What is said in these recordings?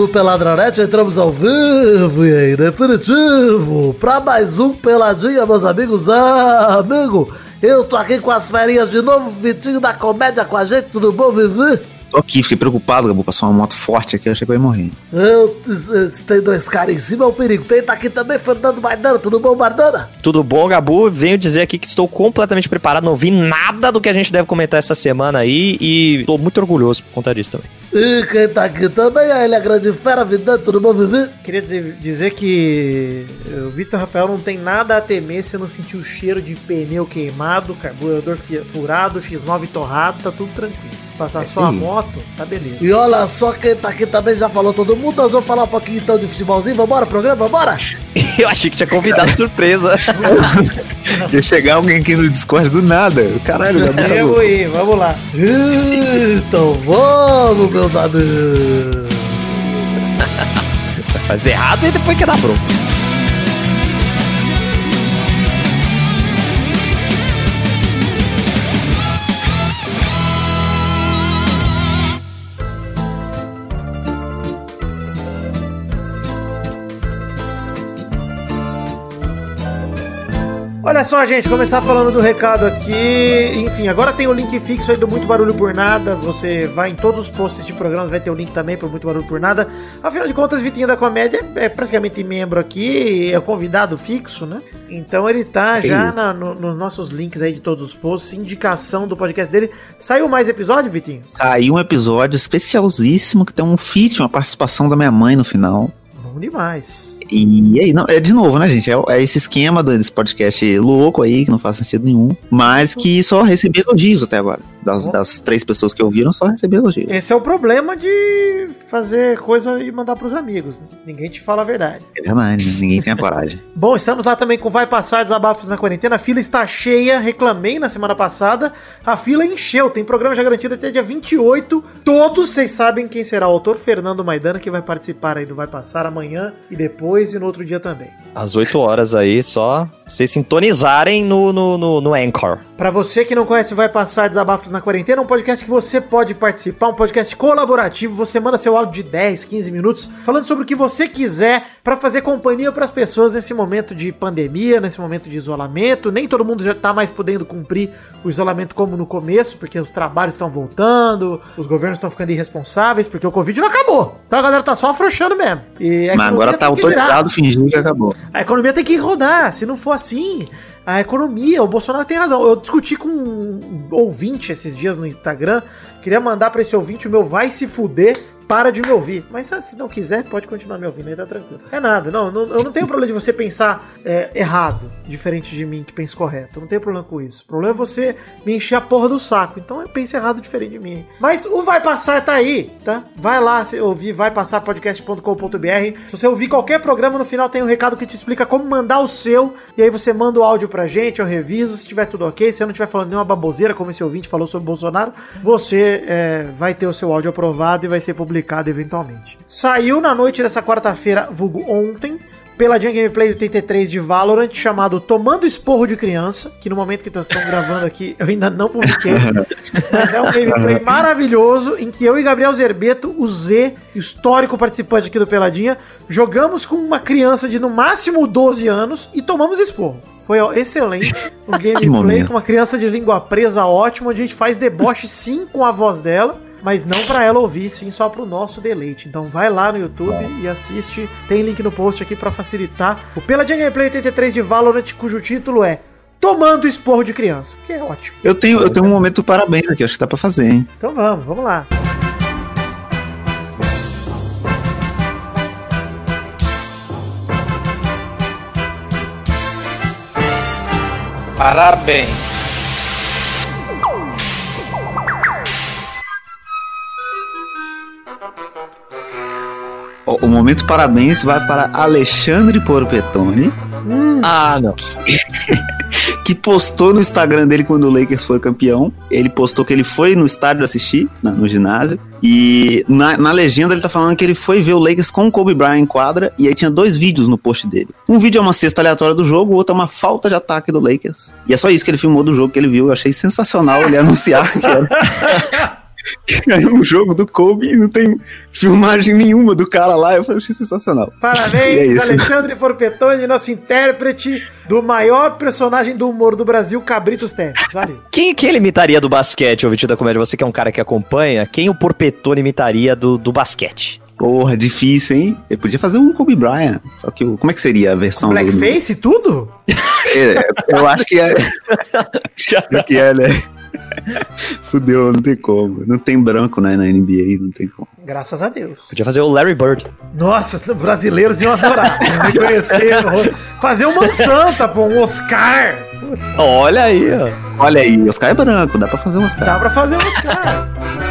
do Peladronete, entramos ao vivo e em definitivo para mais um Peladinha, meus amigos. Ah, amigo, eu tô aqui com as ferinhas de novo, Vitinho da Comédia com a gente, tudo bom, Vivi? Tô aqui, fiquei preocupado, Gabu, passou uma moto forte aqui, eu achei que eu ia morrer. Eu, se tem dois caras em cima é um perigo. Tem tá aqui também Fernando Maidana, tudo bom, Maidana? Tudo bom, Gabu? Venho dizer aqui que estou completamente preparado, não vi nada do que a gente deve comentar essa semana aí e tô muito orgulhoso por conta disso também. E quem tá aqui também é ele, a grande fera, Vidante, tudo bom, Vivi? Queria dizer, dizer que o Vitor Rafael não tem nada a temer se não sentir o cheiro de pneu queimado, carburador furado, X9 torrado, tá tudo tranquilo. Passar é só a moto, tá beleza. E olha só quem tá aqui também, já falou todo mundo, nós vamos falar um pouquinho então de futebolzinho, vambora, programa, vambora? Eu achei que tinha convidado surpresa. Ia chegar alguém aqui no Discord do nada, caralho. Eu ir, vamos lá. Então vamos, meus amigos. Fazer errado e depois quer dar bronca. Olha só, gente, começar falando do recado aqui. Enfim, agora tem o link fixo aí do Muito Barulho por Nada. Você vai em todos os posts de programas, vai ter o link também pro Muito Barulho por Nada. Afinal de contas, Vitinho da Comédia é praticamente membro aqui, é convidado fixo, né? Então ele tá é já na, no, nos nossos links aí de todos os posts, indicação do podcast dele. Saiu mais episódio, Vitinho? Saiu um episódio especialíssimo que tem um feat, uma participação da minha mãe no final. Bom demais. E aí, não, é de novo, né, gente? É, é, esse esquema desse podcast louco aí, que não faz sentido nenhum, mas que só recebi elogios até agora. Das, das três pessoas que ouviram, só recebi elogios. Esse é o problema de fazer coisa e mandar pros amigos. Né? Ninguém te fala a verdade. É verdade, né? ninguém tem a coragem. Bom, estamos lá também com Vai Passar Desabafos na Quarentena. A fila está cheia, reclamei na semana passada. A fila encheu, tem programa já garantido até dia 28. Todos vocês sabem quem será o autor Fernando Maidana, que vai participar aí do Vai Passar amanhã e depois e no outro dia também. Às 8 horas aí, só vocês sintonizarem no, no, no, no Anchor. Para você que não conhece Vai Passar Desabafos na Quarentena, um podcast que você pode participar, um podcast colaborativo. Você manda seu áudio de 10, 15 minutos falando sobre o que você quiser para fazer companhia para as pessoas nesse momento de pandemia, nesse momento de isolamento. Nem todo mundo já tá mais podendo cumprir o isolamento como no começo, porque os trabalhos estão voltando, os governos estão ficando irresponsáveis, porque o Covid não acabou. Então a galera tá só afrouxando mesmo. Mas agora tá autorizado fingindo que acabou. A economia tem que rodar. Se não for assim, a economia, o Bolsonaro tem razão. Eu discuti com um ouvinte esses dias no Instagram, queria mandar para esse ouvinte o meu vai se fuder para de me ouvir. Mas se não quiser, pode continuar me ouvindo, aí tá tranquilo. É nada, não, não eu não tenho problema de você pensar é, errado, diferente de mim que pensa correto. Eu não tenho problema com isso. O problema é você me encher a porra do saco. Então eu penso errado diferente de mim. Mas o Vai Passar tá aí, tá? Vai lá se ouvir vaipassarpodcast.com.br. Se você ouvir qualquer programa, no final tem um recado que te explica como mandar o seu. E aí você manda o áudio pra gente, eu reviso. Se tiver tudo ok, se eu não estiver falando nenhuma baboseira, como esse ouvinte falou sobre o Bolsonaro, você é, vai ter o seu áudio aprovado e vai ser publicado publicado eventualmente. Saiu na noite dessa quarta-feira, vulgo ontem, pela Jam Gameplay 83 de Valorant, chamado Tomando Esporro de Criança, que no momento que nós estamos gravando aqui eu ainda não publiquei, mas é um gameplay maravilhoso em que eu e Gabriel Zerbeto, o Z, histórico participante aqui do Peladinha, jogamos com uma criança de no máximo 12 anos e tomamos esporro. Foi excelente. Um gameplay com uma criança de língua presa ótimo, onde a gente faz deboche sim com a voz dela mas não para ela ouvir, sim só para o nosso deleite. Então vai lá no YouTube e assiste. Tem link no post aqui para facilitar. O Peladinha Gameplay 83 de Valorant, cujo título é Tomando Esporro de Criança, que é ótimo. Eu tenho, eu tenho um momento parabéns aqui, acho que dá para fazer, hein? Então vamos, vamos lá. Parabéns. O, momento parabéns vai para Alexandre Porpetone. Hum. Ah, não. que postou no Instagram dele quando o Lakers foi campeão. Ele postou que ele foi no estádio assistir, no ginásio. E na, na, legenda ele tá falando que ele foi ver o Lakers com o Kobe Bryant em quadra. E aí tinha dois vídeos no post dele. Um vídeo é uma cesta aleatória do jogo, o outro é uma falta de ataque do Lakers. E é só isso que ele filmou do jogo que ele viu. Eu achei sensacional ele anunciar que era. Ganhou um jogo do Kobe e não tem filmagem nenhuma do cara lá. Eu achei sensacional. É Parabéns, isso. Alexandre Porpetone, nosso intérprete do maior personagem do humor do Brasil, Cabritos Teves. Valeu. Quem, quem ele imitaria do basquete, ouvinte da comédia? Você que é um cara que acompanha, quem o Porpetone imitaria do, do basquete? Porra, difícil, hein? Eu podia fazer um Kobe Bryant. Só que o- como é que seria a versão Blackface e tudo? É, eu acho que é. acho que é, né? Fudeu, não tem como. Não tem branco né, na NBA, não tem como. Graças a Deus. Podia fazer o Larry Bird. Nossa, brasileiros iam adorar. Me conhecer. Fazer uma mão santa, pô, um Oscar. Putz, Olha aí, ó. Olha aí, Oscar é branco, dá pra fazer um Oscar. dá pra fazer um Oscar.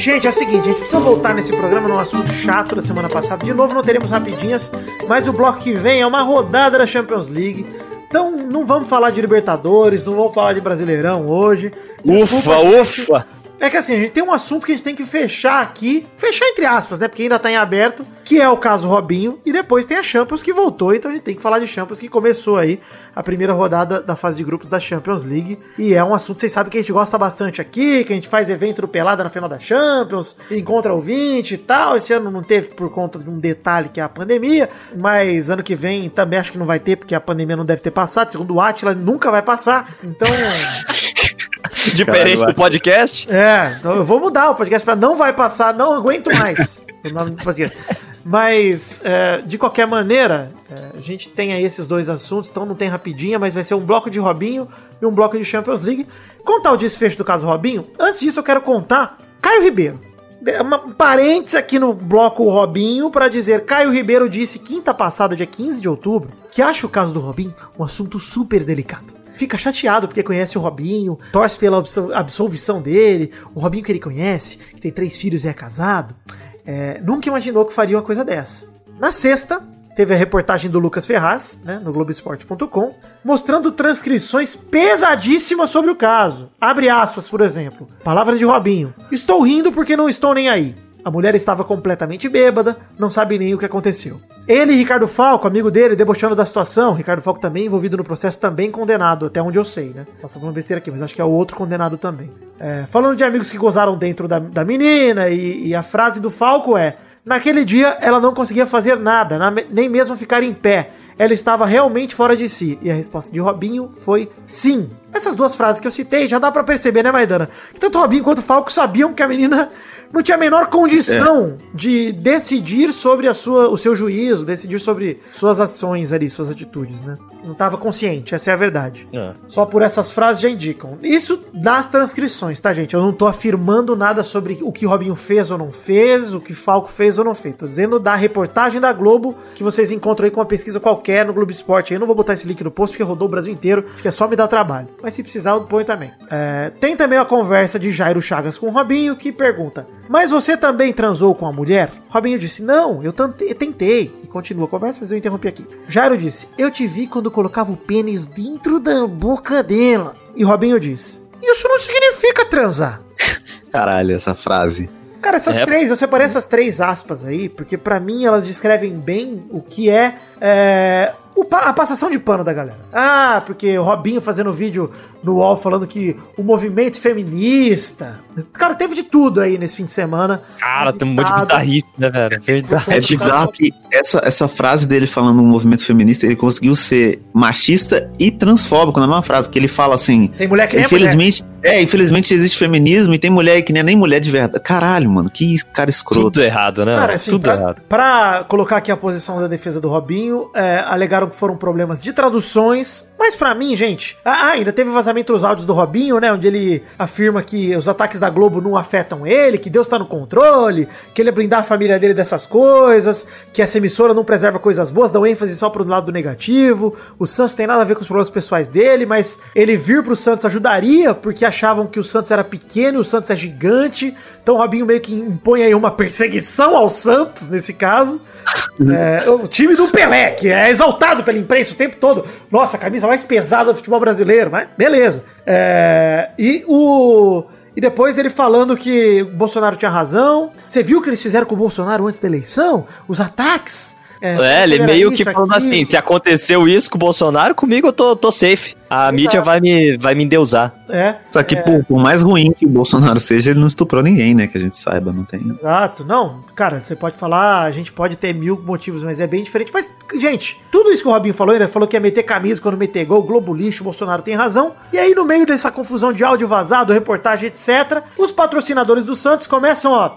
Gente, é o seguinte, a gente precisa voltar nesse programa num assunto chato da semana passada. De novo, não teremos rapidinhas, mas o bloco que vem é uma rodada da Champions League. Então, não vamos falar de Libertadores, não vamos falar de Brasileirão hoje. Desculpa, gente. ufa! É que assim, a gente tem um assunto que a gente tem que fechar aqui, fechar entre aspas, né? Porque ainda tá em aberto, que é o caso Robinho, e depois tem a Champions que voltou, então a gente tem que falar de Champions que começou aí a primeira rodada da fase de grupos da Champions League, e é um assunto, vocês sabem que a gente gosta bastante aqui, que a gente faz evento do Pelada na final da Champions, encontra ouvinte e tal, esse ano não teve por conta de um detalhe que é a pandemia, mas ano que vem também acho que não vai ter, porque a pandemia não deve ter passado, segundo o Atila, nunca vai passar, então... Diferente Caralho, do podcast. É, então eu vou mudar o podcast pra não vai passar, não aguento mais o nome do podcast. Mas, é, de qualquer maneira, é, a gente tem aí esses dois assuntos, então não tem rapidinha, mas vai ser um bloco de Robinho e um bloco de Champions League. Contar o desfecho do caso Robinho, antes disso eu quero contar Caio Ribeiro. É Uma um parênteses aqui no bloco Robinho para dizer Caio Ribeiro disse quinta passada, dia 15 de outubro, que acha o caso do Robinho um assunto super delicado fica chateado porque conhece o Robinho, torce pela absol- absolvição dele, o Robinho que ele conhece, que tem três filhos e é casado, é, nunca imaginou que faria uma coisa dessa. Na sexta, teve a reportagem do Lucas Ferraz, né, no Globoesporte.com, mostrando transcrições pesadíssimas sobre o caso. Abre aspas, por exemplo. Palavras de Robinho. Estou rindo porque não estou nem aí. A mulher estava completamente bêbada, não sabe nem o que aconteceu. Ele e Ricardo Falco, amigo dele, debochando da situação. Ricardo Falco também envolvido no processo, também condenado, até onde eu sei, né? Nossa, falando besteira aqui, mas acho que é o outro condenado também. É, falando de amigos que gozaram dentro da, da menina, e, e a frase do Falco é: Naquele dia ela não conseguia fazer nada, na- nem mesmo ficar em pé. Ela estava realmente fora de si. E a resposta de Robinho foi sim. Essas duas frases que eu citei já dá pra perceber, né, Maidana? Que tanto Robinho quanto Falco sabiam que a menina não tinha a menor condição de decidir sobre a sua, o seu juízo, decidir sobre suas ações ali, suas atitudes, né? Não estava consciente, essa é a verdade. É. Só por essas frases já indicam. Isso das transcrições, tá, gente? Eu não tô afirmando nada sobre o que Robinho fez ou não fez, o que Falco fez ou não fez. Tô dizendo da reportagem da Globo, que vocês encontram aí com uma pesquisa qualquer no Globo Esporte. Eu não vou botar esse link no post, porque rodou o Brasil inteiro, que é só me dar trabalho. Mas se precisar, eu ponho também. É, tem também a conversa de Jairo Chagas com o Robinho, que pergunta: Mas você também transou com a mulher? Robinho disse: Não, eu tentei. E continua a conversa, mas eu interrompi aqui. Jairo disse: Eu te vi quando colocava o pênis dentro da boca dela. E Robinho disse: Isso não significa transar. Caralho, essa frase. Cara, essas É. três, eu separei essas três aspas aí, porque pra mim elas descrevem bem o que é, é, pa- a passação de pano da galera. Ah, porque o Robinho fazendo vídeo no UOL falando que o movimento feminista. Cara, teve de tudo aí nesse fim de semana. Cara, tem um monte de bizarrice, né, velho? Verdade. É bizarro que essa, essa frase dele falando no movimento feminista, ele conseguiu ser machista e transfóbico na mesma frase, que ele fala assim. Tem mulher que é. Infelizmente, é, infelizmente existe feminismo e tem mulher que nem é nem mulher de verdade. Caralho, mano, que cara escroto. Tudo errado, né? Cara, assim, Tudo pra, errado. pra colocar aqui a posição da defesa do Robinho, é, alegaram que foram problemas de traduções, mas pra mim, gente, ah, ainda teve vazamento dos áudios do Robinho, né, onde ele afirma que os ataques da Globo não afetam ele, que Deus tá no controle, que ele é blindar a família dele dessas coisas, que essa emissora não preserva coisas boas, dão ênfase só pro lado negativo, o Santos tem nada a ver com os problemas pessoais dele, mas ele vir pro Santos ajudaria, porque achavam que o Santos era pequeno e o Santos é gigante, então o Robinho meio que impõe aí uma perseguição ao Santos, nesse caso. É, o time do Pelé, que é exaltado pela imprensa o tempo todo. Nossa, a camisa mais pesada do futebol brasileiro, mas beleza. É, e o. E depois ele falando que o Bolsonaro tinha razão. Você viu o que eles fizeram com o Bolsonaro antes da eleição? Os ataques. É, ele era meio que falando aquilo. assim, se aconteceu isso com o Bolsonaro, comigo eu tô, tô safe. A Exato. mídia vai me, vai me endeusar. É, Só que, por, por mais ruim que o Bolsonaro seja, ele não estuprou ninguém, né? Que a gente saiba, não tem. exato. Não, cara, você pode falar, a gente pode ter mil motivos, mas é bem diferente. Mas, gente, tudo isso que o Robinho falou, ele falou que ia meter camisa quando meter gol, Globo lixo, o Bolsonaro tem razão. E aí, no meio dessa confusão de áudio vazado, reportagem, etc., os patrocinadores do Santos começam, ó,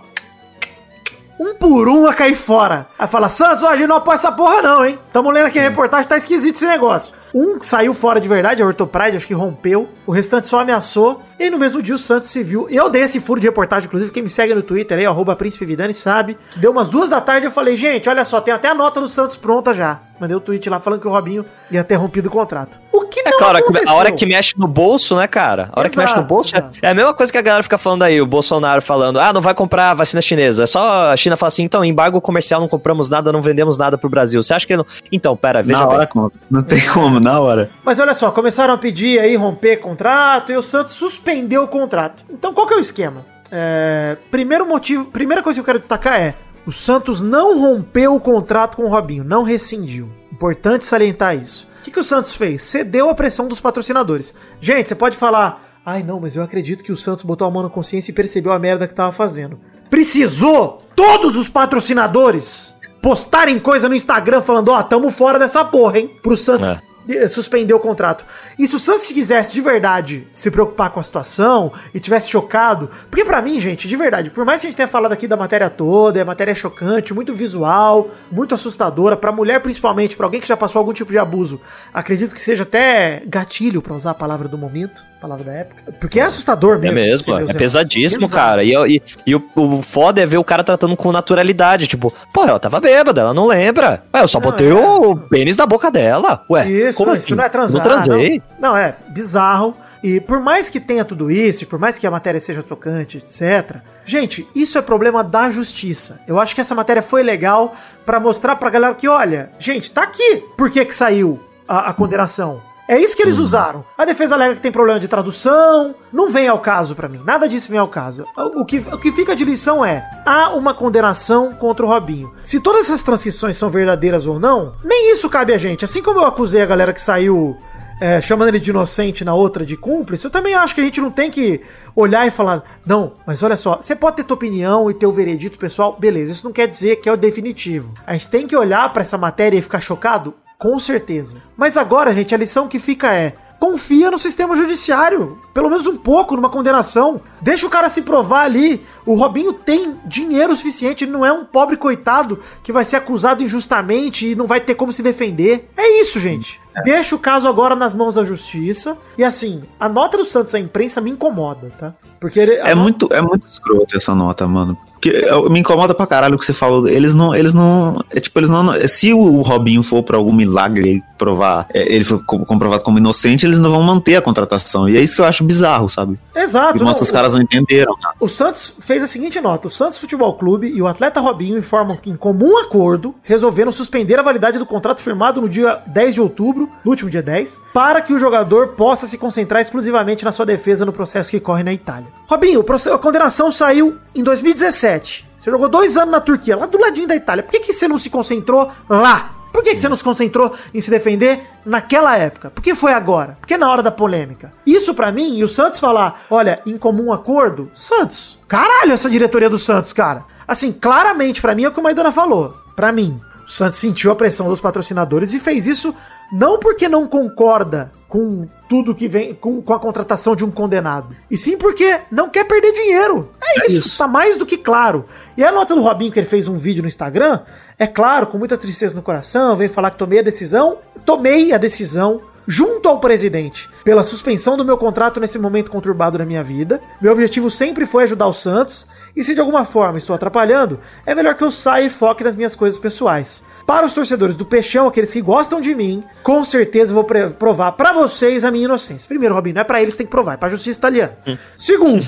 um por um a cair fora. Aí fala, Santos, ó, a gente não apoia essa porra não, hein? Tamo lendo aqui a reportagem, tá esquisito esse negócio. Um saiu fora de verdade, a Ortopride, acho que rompeu. O restante só ameaçou. E no mesmo dia o Santos se viu. Eu dei esse furo de reportagem, inclusive, quem me segue no Twitter aí, arroba Príncipe Vidani, sabe. Que deu umas duas da tarde eu falei, gente, olha só, tem até a nota do Santos pronta já. Mandei o tweet lá falando que o Robinho ia ter rompido o contrato. O que É claro, a hora que mexe no bolso, né, cara? A hora que mexe no Exato, bolso é, exato. é a mesma coisa que a galera fica falando aí, o Bolsonaro falando, ah, não vai comprar vacina chinesa. É só a China falar assim, então, embargo comercial, não compramos nada, não vendemos nada pro Brasil. Você acha que não. Então, pera, veja na bem. hora conta. Não tem como, na hora. Mas olha só, começaram a pedir aí romper contrato e o Santos suspendeu o contrato. Então qual que é o esquema? É, primeiro motivo, primeira coisa que eu quero destacar é: o Santos não rompeu o contrato com o Robinho, não rescindiu. Importante salientar isso. O que, que o Santos fez? Cedeu à pressão dos patrocinadores. Gente, você pode falar, ai não, mas eu acredito que o Santos botou a mão na consciência e percebeu a merda que tava fazendo. Precisou todos os patrocinadores postarem coisa no Instagram falando, ó, tamo fora dessa porra, hein? Pro Santos É. suspender o contrato. E se o Santos quisesse de verdade se preocupar com a situação e tivesse chocado, porque pra mim, gente, de verdade, por mais que a gente tenha falado aqui da matéria toda, a matéria é chocante, muito visual, muito assustadora, pra mulher principalmente, pra alguém que já passou algum tipo de abuso, acredito que seja até gatilho pra usar a palavra do momento, palavra da época, porque é assustador É mesmo. mesmo, vê os é pesadíssimo, Exato. cara. E, e, e o, o foda é ver o cara tratando com naturalidade. Tipo, pô, ela tava bêbada, ela não lembra. Ué, eu só Não, botei é. o pênis da boca dela. Ué, Isso, como não, assim? isso não é transar. Não transei. Não, Não, é bizarro. E por mais que tenha tudo isso, e por mais que a matéria seja tocante, etc. Gente, isso é problema da justiça. Eu acho que essa matéria foi legal pra mostrar pra galera que, olha, gente, tá aqui. Por que que saiu a, a condenação? É isso que eles usaram. A defesa alega que tem problema de tradução. Não vem ao caso pra mim. Nada disso vem ao caso. O que, o que fica de lição é: há uma condenação contra o Robinho. Se todas essas transições são verdadeiras ou não, nem isso cabe a gente. Assim como eu acusei a galera que saiu é, chamando ele de inocente na outra de cúmplice, eu também acho que a gente não tem que olhar e falar, não, mas olha só, você pode ter tua opinião e ter o veredito pessoal, beleza, isso não quer dizer que é o definitivo. A gente tem que olhar pra essa matéria e ficar chocado? Com certeza. Mas agora, gente, a lição que fica é. Confia no sistema judiciário, pelo menos um pouco numa condenação. Deixa o cara se provar ali. O Robinho tem dinheiro suficiente, ele não é um pobre coitado que vai ser acusado injustamente e não vai ter como se defender. É isso, gente. Deixa o caso agora nas mãos da justiça. E assim, a nota do Santos à imprensa me incomoda, tá? Porque ele, É nota- muito, é muito escroto essa nota, mano. Porque eu- me incomoda pra caralho o que você falou. Eles não. Eles não. É tipo, eles não. Se o Robinho for pra algum milagre provar. é, ele foi co- comprovado como inocente, eles não vão manter a contratação. E é isso que eu acho bizarro, sabe? Exato. E mostra que os caras não entenderam. Cara. O Santos fez a seguinte nota: o Santos Futebol Clube e o atleta Robinho informam que, em comum acordo, resolveram suspender a validade do contrato firmado no dia 10 de outubro, no último dia 10, para que o jogador possa se concentrar exclusivamente na sua defesa no processo que corre na Itália. Robinho, a condenação saiu em 2017. Você jogou dois anos na Turquia, lá do ladinho da Itália. Por que, que você não se concentrou lá? Por que, que você não se concentrou em se defender naquela época? Por que foi agora? Por que na hora da polêmica? Isso pra mim, e o Santos falar, olha, em comum acordo, Santos, caralho essa diretoria do Santos, cara. Assim, claramente pra mim é o que o Maidana falou. Pra mim, o Santos sentiu a pressão dos patrocinadores e fez isso não porque não concorda com tudo que vem com, com a contratação de um condenado, e sim porque não quer perder dinheiro. É, isso, isso. tá mais do que claro. E a nota do Robinho que ele fez um vídeo no Instagram, é claro, com muita tristeza no coração, veio falar que tomei a decisão, tomei a decisão junto ao presidente pela suspensão do meu contrato nesse momento conturbado da minha vida. Meu objetivo sempre foi ajudar o Santos, e se de alguma forma estou atrapalhando, é melhor que eu saia e foque nas minhas coisas pessoais. Para os torcedores do Peixão, aqueles que gostam de mim, com certeza vou provar pra vocês a minha inocência. Primeiro, Robinho, não é pra eles, tem que provar, é pra justiça italiana. Segundo,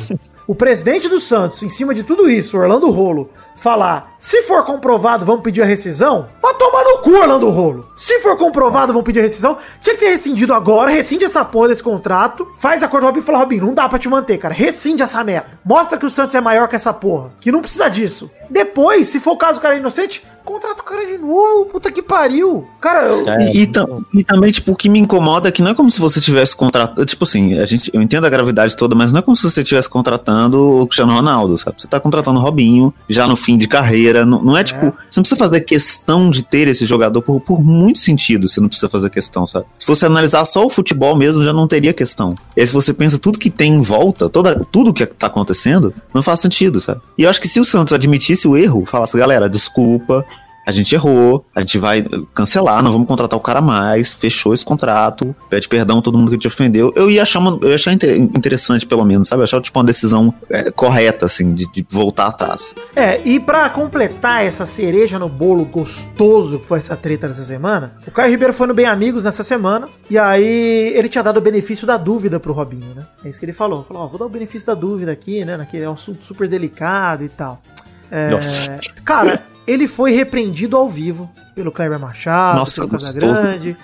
o presidente do Santos, em cima de tudo isso, Orlando Rolo, falar, se for comprovado, vamos pedir a rescisão, vai tomar no cu, Orlando Rolo. Se for comprovado, vamos pedir a rescisão. Tinha que ter rescindido agora, rescinde essa porra desse contrato, faz acordo com o Robinho e fala, Robinho, não dá pra te manter, cara. Rescinde essa merda. Mostra que o Santos é maior que essa porra. Que não precisa disso. Depois, se for o caso o cara é inocente, contrata o cara de novo. Puta que pariu. Cara, eu... É. E, e tam- e também, tipo, o que me incomoda é que não é como se você tivesse contratando. Tipo assim, a gente, eu entendo a gravidade toda, mas não é como se você estivesse contratando o Cristiano Ronaldo, sabe? Você tá contratando o Robinho já no fim de carreira. Não, não é tipo. Você não precisa fazer questão de ter esse jogador por, por muito sentido. Você não precisa fazer questão, sabe? Se você analisar só o futebol mesmo, já não teria questão. E aí, se você pensa tudo que tem em volta, toda, tudo que tá acontecendo, não faz sentido, sabe? E eu acho que se o Santos admitisse o erro, falasse, galera, desculpa, a gente errou, a gente vai cancelar, não vamos contratar o cara mais, fechou esse contrato, pede perdão a todo mundo que te ofendeu. Eu ia achar, uma, eu ia achar inte- interessante, pelo menos, sabe? Eu achava tipo uma decisão é, correta, assim, de, de voltar atrás. É, e pra completar essa cereja no bolo gostoso que foi essa treta dessa semana, o Caio Ribeiro foi no Bem Amigos nessa semana, e aí ele tinha dado o benefício da dúvida pro Robinho, né? É isso que ele falou. Falou, ó, vou dar o benefício da dúvida aqui, né? Naquele é um assunto super delicado e tal. É, Nossa. Cara, ele foi repreendido ao vivo pelo Kleber Machado, Nossa, pelo. Casagrande.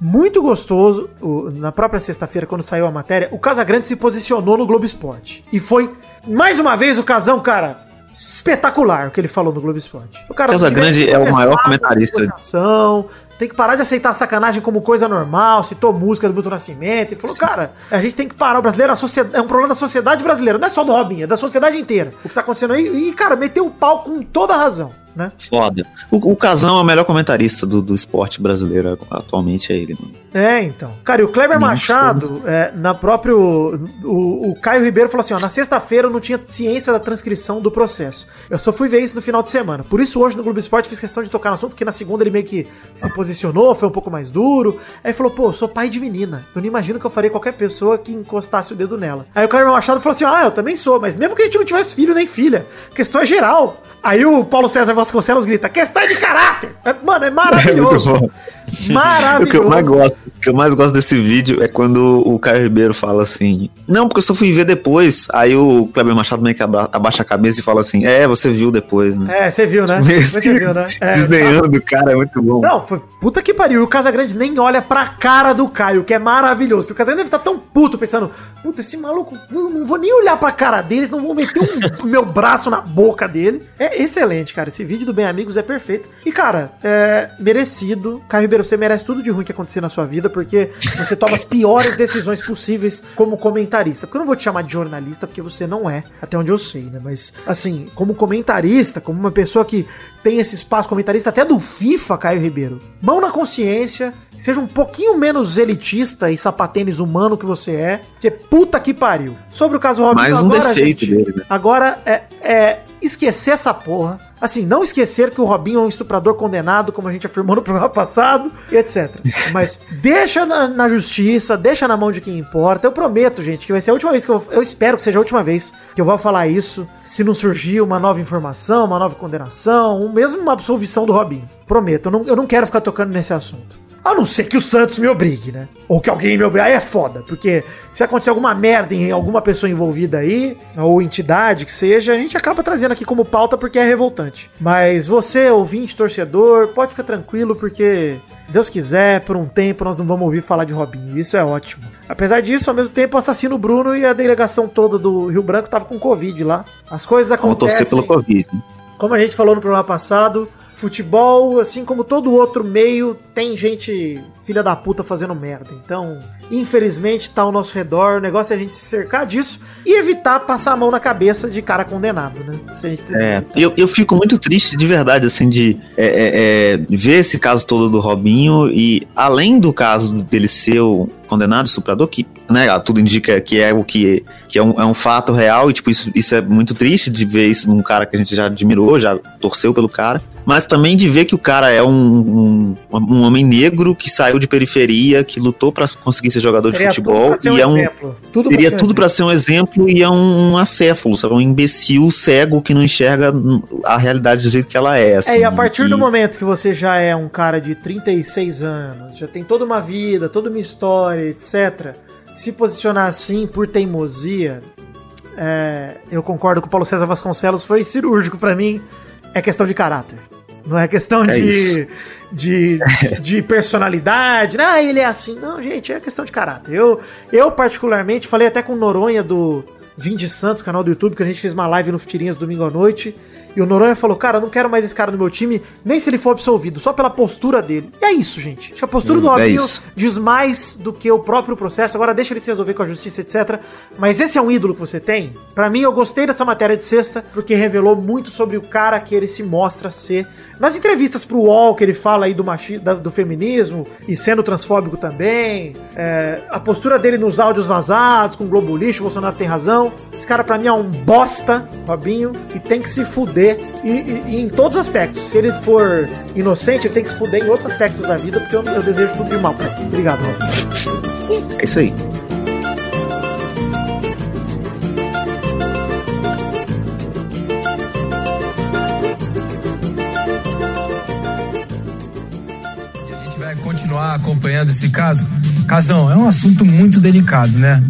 Muito gostoso. Na própria sexta-feira, quando saiu a matéria, o Casagrande se posicionou no Globo Esporte. E foi, mais uma vez, o Casão, cara, espetacular o que ele falou no Globo Esporte. O cara Casagrande é o maior comentarista. Tem que parar de aceitar a sacanagem como coisa normal, citou música do Milton Nascimento e falou, cara, a gente tem que parar. O brasileiro a sociedade, é um problema da sociedade brasileira, não é só do Robin, é da sociedade inteira. O que tá acontecendo aí, e, cara, meteu o pau com toda a razão, né? Foda. O, o Casão é o melhor comentarista do, do esporte brasileiro atualmente, é ele, mano. É, então. Cara, e o Kleber Não, Machado, é, na próprio. O, o Caio Ribeiro falou assim: ó, na sexta-feira eu não tinha ciência da transcrição do processo. Eu só fui ver isso no final de semana. Por isso, hoje no Globo Esporte fiz questão de tocar no assunto, porque na segunda ele meio que se posicionou, foi um pouco mais duro. Aí falou: pô, eu sou pai de menina. Eu não imagino que eu faria qualquer pessoa que encostasse o dedo nela. Aí o Kleber Machado falou assim: ah, eu também sou, mas mesmo que a gente não tivesse filho nem filha, questão é geral. Aí o Paulo César Vasconcelos grita: questão é de caráter. É, mano, é maravilhoso. Maravilhoso. O que eu mais gosto, que eu mais gosto desse vídeo é quando o Caio Ribeiro fala assim: Não, porque eu só fui ver depois. Aí o Kleber Machado meio que aba- abaixa a cabeça e fala assim: É, você viu depois, né? É, você viu, né? Esse Você viu, né? É, Desdenhando o cara, é muito bom. Não, foi puta que pariu. E o Casagrande nem olha pra cara do Caio, que é maravilhoso. Que o Casagrande deve estar tão puto, pensando: puta, esse maluco, não vou nem olhar pra cara deles, não vou meter um meu braço na boca dele. É excelente, cara. Esse vídeo do Bem Amigos é perfeito. E, cara, é merecido. Caio Ribeiro, você merece tudo de ruim que acontecer na sua vida, porque você toma as piores decisões possíveis como comentarista. Porque eu não vou te chamar de jornalista, porque você não é, até onde eu sei, né? Mas, assim, como comentarista, como uma pessoa que tem esse espaço comentarista até do FIFA, Caio Ribeiro. Mão na consciência, seja um pouquinho menos elitista e sapatênis humano que você é, porque puta que pariu. Sobre o caso Robinho, Mais um agora, defeito gente, dele, né? agora é, é esquecer essa porra. Assim, não esquecer que o Robinho é um estuprador condenado, como a gente afirmou no programa passado, e etc. Mas deixa na, na justiça, deixa na mão de quem importa. Eu prometo, gente, que vai ser a última vez que eu. Eu espero que seja a última vez que eu vou falar isso. Se não surgir uma nova informação, uma nova condenação, ou mesmo uma absolvição do Robinho. Prometo, eu não, eu não quero ficar tocando nesse assunto. A não ser que o Santos me obrigue, né? Ou que alguém me obrigue. Aí é foda, porque se acontecer alguma merda em alguma pessoa envolvida aí, ou entidade que seja, a gente acaba trazendo aqui como pauta porque é revoltante. Mas você, ouvinte, torcedor, pode ficar tranquilo porque, Deus quiser, por um tempo nós não vamos ouvir falar de Robinho. Isso é ótimo. Apesar disso, ao mesmo tempo, o assassino Bruno e a delegação toda do Rio Branco tava com Covid lá. As coisas acontecem. torcer pelo Covid. Como a gente falou no programa passado, futebol, assim como todo outro meio, tem gente filha da puta fazendo merda. Então, infelizmente, tá ao nosso redor. O negócio é a gente se cercar disso e evitar passar a mão na cabeça de cara condenado, né? É, eu, eu fico muito triste de verdade, assim, de é, é, é, ver esse caso todo do Robinho e além do caso dele ser o condenado, estuprador, que né, tudo indica que é o que, que é, um, é um fato real e tipo, isso, isso é muito triste de ver isso num cara que a gente já admirou, já torceu pelo cara. Mas também de ver que o cara é um, um, um homem negro que saiu de periferia, que lutou pra conseguir ser jogador de Teria tudo futebol e é um, exemplo. Tudo Teria um tudo pra ser um exemplo e é um, um acéfalo, sabe? Um imbecil cego que não enxerga a realidade do jeito que ela é. Assim, É, e a partir e- do momento que você já é um cara de 36 anos, já tem toda uma vida, toda uma história, etc., se posicionar assim por teimosia, é, eu concordo com o Paulo César Vasconcelos, foi cirúrgico pra mim. é questão de caráter. Não é questão É de, isso. de, de personalidade. Ah, ele é assim. Não, gente, é questão de caráter. Eu, eu particularmente, falei até com o Noronha do Vim de Santos, canal do YouTube, que a gente fez uma live no Tirinhas domingo à noite. E o Noronha falou, cara, eu não quero mais esse cara no meu time, nem se ele for absolvido, só pela postura dele. E é isso, gente. Acho que a postura Hum, do é Robinho isso. diz mais do que o próprio processo. Agora deixa ele se resolver com a justiça, etc. Mas esse é um ídolo que você tem? Pra mim, eu gostei dessa matéria de sexta, porque revelou muito sobre o cara que ele se mostra ser. Nas entrevistas pro UOL, que ele fala aí do, machi da- do feminismo e sendo transfóbico também, é, a postura dele nos áudios vazados, com o Globo Lixo, o Bolsonaro tem razão. Esse cara pra mim é um bosta, Robinho, e tem que se fuder e, e- e em todos os aspectos. Se ele for inocente, ele tem que se fuder em outros aspectos da vida, porque eu, eu desejo tudo de mal pra ele. Obrigado, Robinho. É isso aí. E a gente vai continuar acompanhando esse caso. Casão, é um assunto muito delicado, né?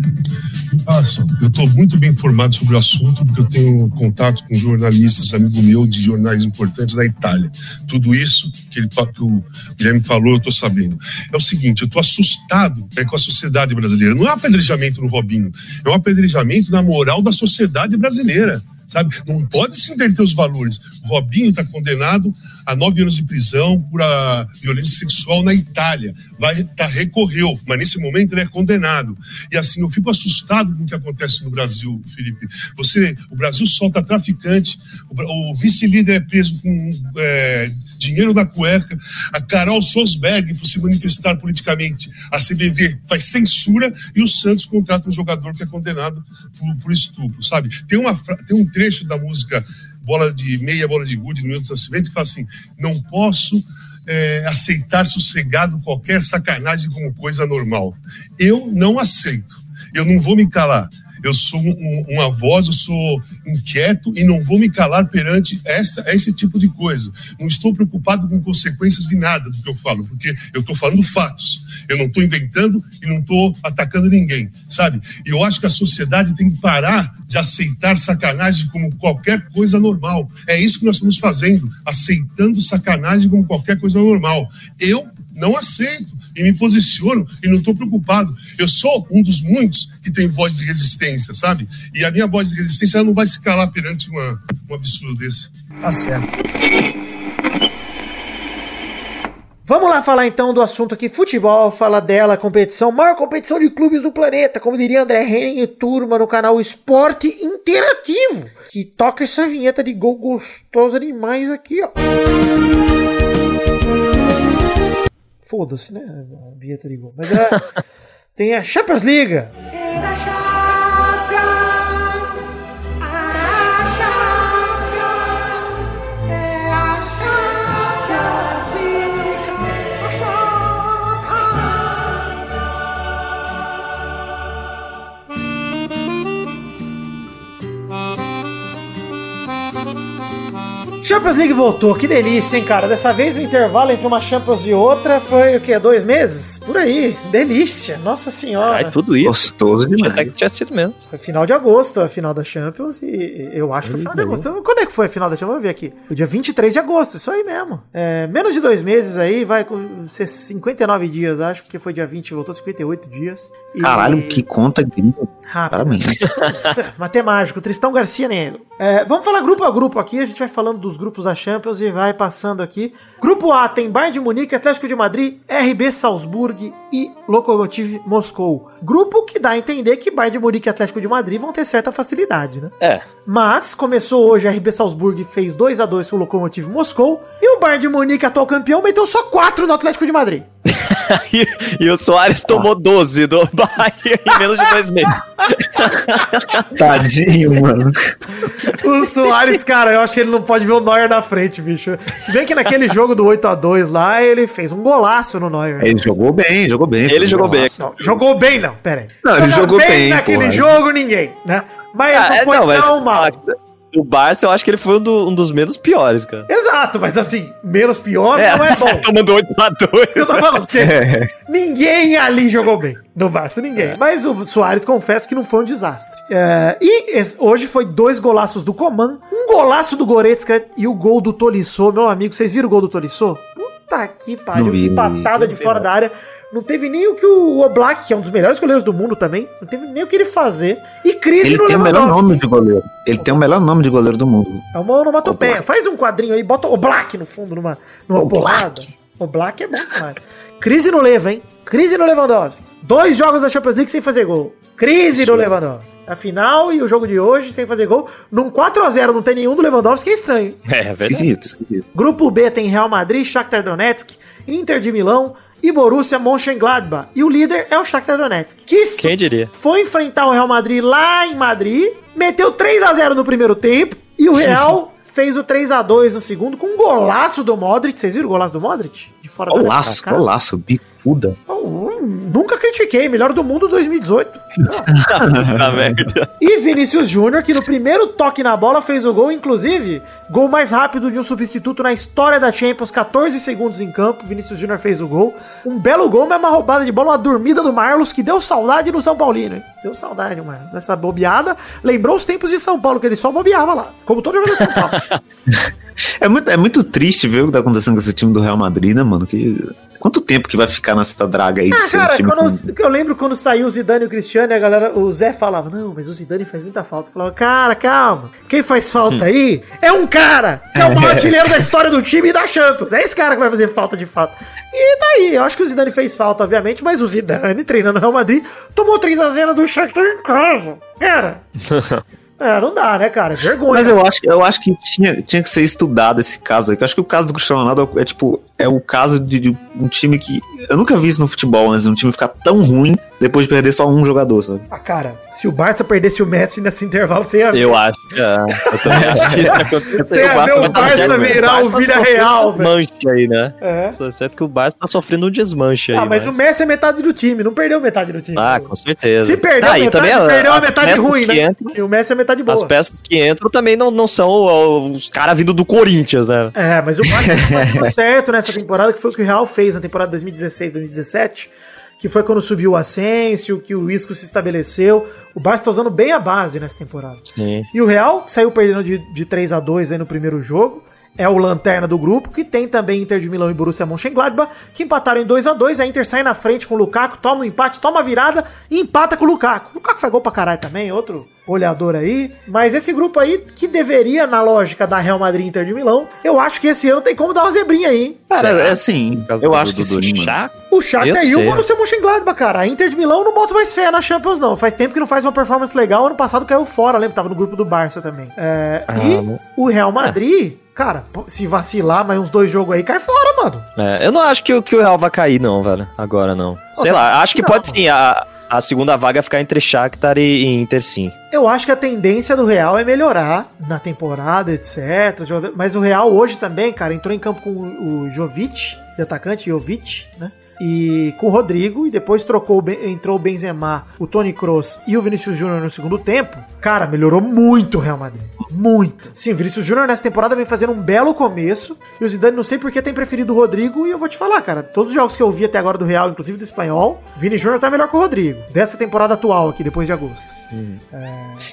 Nossa, eu estou muito bem informado sobre o assunto, porque eu tenho contato com jornalistas, amigo meu, de jornais importantes da Itália. Tudo isso que, ele, que o Guilherme falou, eu estou sabendo. É o seguinte, eu estou assustado né, com a sociedade brasileira. Não é apedrejamento no Robinho, é um apedrejamento na moral da sociedade brasileira. Sabe? Não pode se inverter os valores. Robinho está condenado a nove anos de prisão por a violência sexual na Itália. Vai tá, recorreu, mas nesse momento ele é condenado. E assim, eu fico assustado com o que acontece no Brasil, Felipe. Você, o Brasil solta traficante, o, o vice-líder é preso com é, dinheiro na cueca, a Carol Sosberg por se manifestar politicamente, a CBV faz censura e o Santos contrata um jogador que é condenado por, por estupro, sabe? Tem, uma, tem um trecho da música Bola de Meia, Bola de Gude, no Milton Nascimento, que fala assim, não posso é, aceitar sossegado qualquer sacanagem como coisa normal. Eu não aceito, eu não vou me calar. Eu sou um- uma voz, eu sou inquieto e não vou me calar perante essa, esse tipo de coisa. Não estou preocupado com consequências de nada do que eu falo, porque eu estou falando fatos. Eu não estou inventando e não estou atacando ninguém, sabe? E eu acho que a sociedade tem que parar de aceitar sacanagem como qualquer coisa normal. É isso que nós estamos fazendo, aceitando sacanagem como qualquer coisa normal. Eu não aceito e me posiciono e não estou preocupado. Eu sou um dos muitos que tem voz de resistência, sabe? E a minha voz de resistência ela não vai se calar perante uma, um absurdo desse. Tá certo. Vamos lá falar então do assunto aqui, futebol, fala dela, competição, maior competição de clubes do planeta, como diria André Henning e turma no canal Esporte Interativo, que toca essa vinheta de gol gostosa demais aqui, ó. Foda-se, né? A vinheta de gol. Mas é, tem a Champions League. Champions League voltou, que delícia, hein, cara? Dessa vez o intervalo entre uma Champions e outra foi o quê? Dois meses? Por aí. Delícia, nossa senhora. Ai, tudo isso. Gostoso Tinha até demais. que tinha sido mesmo. Foi final de agosto, a final da Champions, e eu acho que foi final de agosto. Quando é que foi a final da Champions? Vamos ver aqui. O dia 23 de agosto, isso aí mesmo. É, menos de dois meses aí, vai com ser 59 dias, acho, porque foi dia 20 e voltou 58 dias. E- Caralho, que conta gringa. Parabéns. Matemático, Tristão Garcia Negro. É, vamos falar grupo a grupo aqui, a gente vai falando dos grupos da Champions e vai passando aqui. Grupo A tem Bayern de Munique, Atlético de Madrid, RB Salzburg e Lokomotiv Moscou. Grupo que dá a entender que Bayern de Munique e Atlético de Madrid vão ter certa facilidade, né? É. Mas começou hoje, a RB Salzburg fez 2 a 2 com o Lokomotiv Moscou e o Bayern de Munique, atual campeão, meteu só 4 no Atlético de Madrid. E, e o Soares tomou 12 do Bayern em menos de dois meses. Tadinho, mano. O Soares, cara, eu acho que ele não pode ver o Neuer na frente, bicho. Se bem que naquele jogo do 8 a 2 lá, ele fez um golaço no Neuer. Ele jogou bem, jogou bem. Ele um jogou bem. Não, jogou bem, não, pera aí. Não, ele Jogar jogou bem, naquele porra. jogo, ninguém, né? Mas Ah, não é, foi não, mas- tão mal. Do Barça, eu acho que ele foi um, do- um dos menos piores, cara. Exato, mas assim, menos pior não é bom. Tomando 8 a 2 Eu tô falando, porque ninguém ali jogou bem no Barça, ninguém. Mas o Soares confessa que não foi um desastre. É, e esse- hoje foi dois golaços do Coman, um golaço do Goretzka e o gol do Tolisso. Meu amigo, vocês viram o gol do Tolisso? Puta que pariu, que patada de fora da área. Não teve nem o que o Oblak, que é um dos melhores goleiros do mundo também, não teve nem o que ele fazer. E crise Ele no tem o melhor nome de goleiro. Ele tem o melhor nome de goleiro do mundo. É uma onomatopeia. Faz um quadrinho aí, bota o Black no fundo, numa, numa O porrada. O Black é bom demais. Crise no Leva, hein? Crise no Lewandowski. Dois jogos da Champions League sem fazer gol. Crise no Lewandowski. A final e o jogo de hoje sem fazer gol. Num 4x0 não tem nenhum do Lewandowski, é estranho. É, verdade. Esquisito, esquisito. Grupo B tem Real Madrid, Shakhtar Donetsk, Inter de Milão e Borussia Mönchengladbach. E o líder é o Shakhtar Donetsk. Que Quem diria? foi enfrentar o Real Madrid lá em Madrid, meteu 3 a 0 no primeiro tempo e o Real fez o 3 a 2 no segundo com um golaço do Modric. Vocês viram o golaço do Modric? De fora da área Golaço, cá? golaço, bicuda. Oh, nunca critiquei, melhor do mundo 2018. Tá merda. E Vinícius Júnior, que no primeiro toque na bola fez o gol, inclusive, gol mais rápido de um substituto na história da Champions, 14 segundos em campo. Vinícius Júnior fez o gol. Um belo gol, mas uma roubada de bola, uma dormida do Marlos, que deu saudade no São Paulino, hein? Deu saudade, Marlos. Nessa bobeada, lembrou os tempos de São Paulo, que ele só bobeava lá, como todo jogador de São Paulo. É muito, é muito triste ver o que tá acontecendo com esse time do Real Madrid, né, mano? Que, quanto tempo que vai ficar nessa draga aí de Ah, ser um cara, time quando, eu lembro quando saiu o Zidane e o Cristiano, e a galera, o Zé falava, não, mas o Zidane faz muita falta. Eu falava, cara, calma. Quem faz falta aí é um cara que é o maior artilheiro da história do time e da Champions. É esse cara que vai fazer falta de fato. E tá aí, eu acho que o Zidane fez falta, obviamente, mas o Zidane, treinando no Real Madrid, tomou 3x0 do Shakhtar em casa. Cara, é, não dá, né, cara? É vergonha. Mas eu acho, eu acho que tinha, tinha que ser estudado esse caso aí. Eu acho que o caso do Cristiano Ronaldo é, tipo, é o caso de, de um time que. Eu nunca vi isso no futebol antes, um time ficar tão ruim depois de perder só um jogador, sabe? Ah, cara, se o Barça perdesse o Messi nesse intervalo, você ia ver. Eu acho que é. Eu também acho que isso ia acontecer. Você ia ver o Barça virar o Vila Real, velho. Desmanche aí, né? É. Só certo que o Barça tá sofrendo um desmanche aí. Ah, mas o Messi é metade do time, não perdeu metade do time. Ah, com certeza. Se perdeu ah, a metade, também perdeu a as metade ruim, né? entram- E o Messi é metade boa. As peças que entram também não, não são os caras vindo do Corinthians, né? É, mas o Barça tá certo temporada, que foi o que o Real fez na temporada 2016, 2017, que foi quando subiu o Asensio, que o Isco se estabeleceu. O Barça tá usando bem a base nessa temporada. Sim. E o Real, saiu perdendo de, de 3 a 2 aí no primeiro jogo, é o lanterna do grupo, que tem também Inter de Milão e Borussia Mönchengladbach, que empataram em 2 a 2 A Inter sai na frente com o Lukaku, toma um empate, toma a virada e empata com o Lukaku. O Lukaku faz gol pra caralho também, outro olhador aí. Mas esse grupo aí, que deveria, na lógica da Real Madrid e Inter de Milão, eu acho que esse ano tem como dar uma zebrinha aí, hein? Cara, é assim, eu acho que mano. Chá? O Shakhtar Eu e o. Borussia Mönchengladbach, cara. A Inter de Milão não bota mais fé na Champions, não. Faz tempo que não faz uma performance legal. Ano passado caiu fora, lembra? Tava no grupo do Barça também. É, Ah, e não- o Real Madrid, cara, se vacilar mais uns dois jogos aí, cai fora, mano. É, eu não acho que, o- que o Real vai cair, não, velho. Agora não. Sei lá, acho que não. pode sim. A, a segunda vaga ficar entre Shakhtar e, Inter, sim. Eu acho que a tendência do Real é melhorar na temporada, etc. Mas o Real hoje também, cara, entrou em campo com o o Jovic, de atacante, Jovic, né? E com o Rodrigo, e depois trocou, entrou o Benzema, o Tony Kroos e o Vinícius Júnior no segundo tempo. Cara, melhorou muito o Real Madrid. Muito. Sim, o Vinícius Júnior nessa temporada vem fazendo um belo começo. E o Zidane não sei por que tem preferido o Rodrigo. E eu vou te falar, cara, todos os jogos que eu vi até agora do Real, inclusive do espanhol, o Vini Júnior tá melhor que o Rodrigo. Dessa temporada atual aqui, depois de agosto.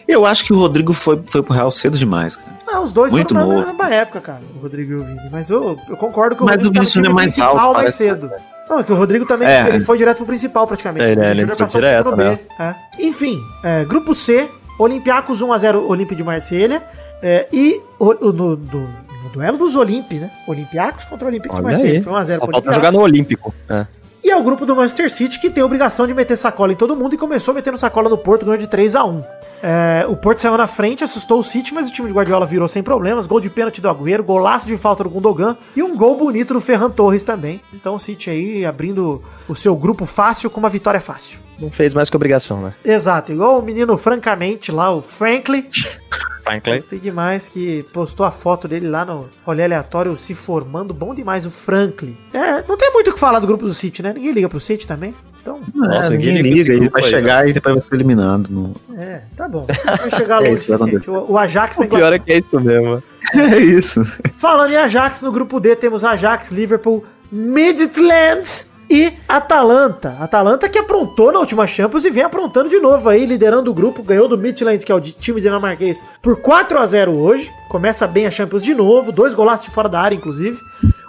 Eu acho que o Rodrigo foi, foi pro Real cedo demais, cara. Ah, os dois Muito foram na mesma época, cara, o Rodrigo e o Vini. Mas eu, eu concordo que Mas Rodrigo o tá Vinícius time é mais alto, mais parece. cedo. Não, é que o Rodrigo também É. ele foi direto pro principal praticamente. É, O né, ele Júnior foi passou direto, né? É. Enfim, é, grupo C, Olympiacos 1x0 Olympe de Marselha. é, e o, o- no, do- no duelo dos Olympe, né? Olympiacos contra o Olympique de Marselha. Foi 1x0 Só falta jogar no Olímpico. É. E é o grupo do Manchester City que tem a obrigação de meter sacola em todo mundo e começou metendo sacola no Porto, ganhou de 3 a 1 É, O Porto saiu na frente, assustou o City, mas o time de Guardiola virou sem problemas. Gol de pênalti do Agüero, golaço de falta do Gundogan e um gol bonito do Ferran Torres também. Então o City aí abrindo o seu grupo fácil com uma vitória fácil. Não fez mais que obrigação, né? Exato, igual o menino francamente lá, o Franklin. Franklin. Gostei demais que postou a foto dele lá no rolê aleatório se formando. Bom demais o Franklin. É, não tem muito o que falar do grupo do City, né? Ninguém liga pro City também. Então, Nossa, ninguém ninguém liga ele vai aí, chegar e depois vai ser eliminado. Não- é, tá bom. Vai chegar É longe isso. O, o Ajax tem O pior é que é isso mesmo. É isso. Falando em Ajax, no grupo D temos Ajax, Liverpool, Midland e Atalanta. Atalanta que aprontou na última Champions e vem aprontando de novo aí, liderando o grupo, ganhou do Midland, que é o time dinamarquês, por 4 a 0 hoje. Começa bem a Champions de novo, dois golaços de fora da área, inclusive.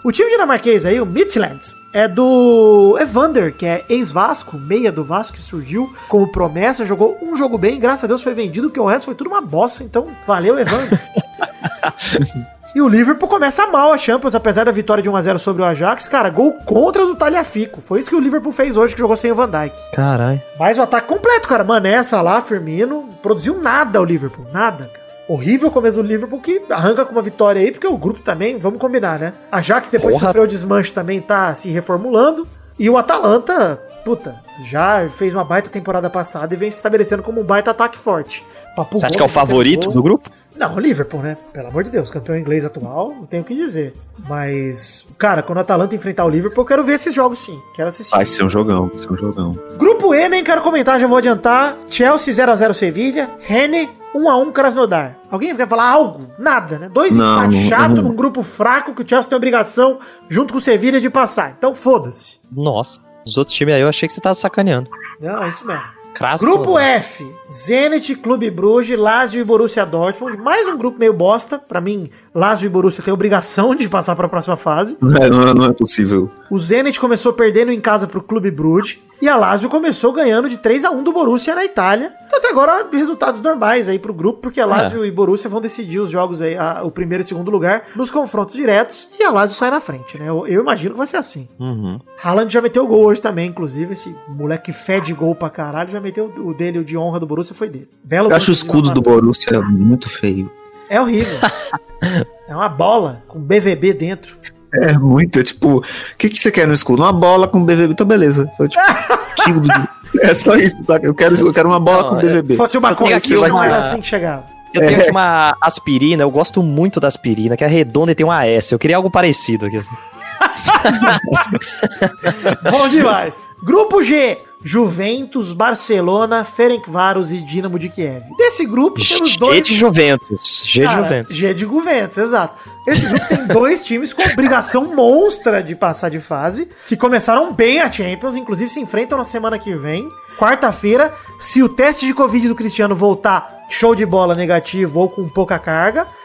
O time dinamarquês aí, o Midland, é do Evander, que é ex-Vasco, meia do Vasco, que surgiu como promessa, jogou um jogo bem, graças a Deus foi vendido, porque o resto foi tudo uma bosta, então valeu, Evander. E o Liverpool começa mal a Champions, apesar da vitória de 1x0 sobre o Ajax. Cara, gol contra do Talhafico. Foi isso que o Liverpool fez hoje, que jogou sem o Van Dijk. Caralho. Mas o ataque completo, cara. Mané, Salah, Firmino. Produziu nada o Liverpool. Nada, cara. Horrível começo do Liverpool que arranca com uma vitória aí, porque o grupo também, vamos combinar, né? Ajax depois Porra. sofreu o desmanche também, tá se reformulando. E o Atalanta, puta, já fez uma baita temporada passada e vem se estabelecendo como um baita ataque forte. Papo Você acha que é o favorito do grupo? Não, o Liverpool, né? Pelo amor de Deus, campeão inglês atual, não tenho o que dizer. Mas, cara, quando o Atalanta enfrentar o Liverpool, eu quero ver esses jogos sim. Quero assistir. Vai ser um jogão, vai ser um jogão. Grupo E, nem quero comentar, já vou adiantar. Chelsea 0x0 Sevilha, Rene 1x1 Krasnodar. Alguém quer falar algo? Nada, né? Dois empates chato num grupo fraco que o Chelsea tem obrigação, junto com o Sevilha, de passar. Então foda-se. Nossa. Os outros times aí eu achei que você tava sacaneando. Não, é isso mesmo. Crasso. Grupo F, Zenit, Clube Bruges, Lazio e Borussia Dortmund. Mais um grupo meio bosta. Pra mim, Lazio e Borussia têm obrigação de passar pra próxima fase. Não é, não é- não é possível. O Zenit começou perdendo em casa pro Clube Bruges e a Lazio começou ganhando de 3 a 1 do Borussia na Itália. Então até agora resultados normais aí pro grupo, porque a Lazio e Borussia vão decidir os jogos aí, a- o primeiro e segundo lugar nos confrontos diretos e a Lazio sai na frente, né? Eu, eu imagino que vai ser assim. Uhum. Haaland já meteu gol hoje também, inclusive, esse moleque que fede gol pra caralho, já meteu o dele, o de honra do Borussia foi dele. Belo Eu acho o escudo do. Borussia muito feio. É horrível. é uma bola com BVB dentro. É muito, é tipo, o que, que você quer no escudo? Uma bola com BVB, então beleza. Foi tipo, do... É só isso? Eu quero, eu quero uma bola Não, com é- BVB. Fosse uma coisa aqui assim, uma- era assim que chegava. Eu tenho aqui uma aspirina, eu gosto muito da aspirina, que é redonda e tem uma S. Eu queria algo parecido aqui. assim. Bom demais. Grupo G. Juventus, Barcelona, Ferencváros e Dinamo de Kiev. Desse grupo temos G dois... de Juventus. G de Juventus. G de Juventus, exato. Esse grupo tem dois times com obrigação monstra de passar de fase, que começaram bem a Champions, inclusive se enfrentam na semana que vem. Quarta-feira, se o teste de Covid do Cristiano voltar show de bola negativo ou com pouca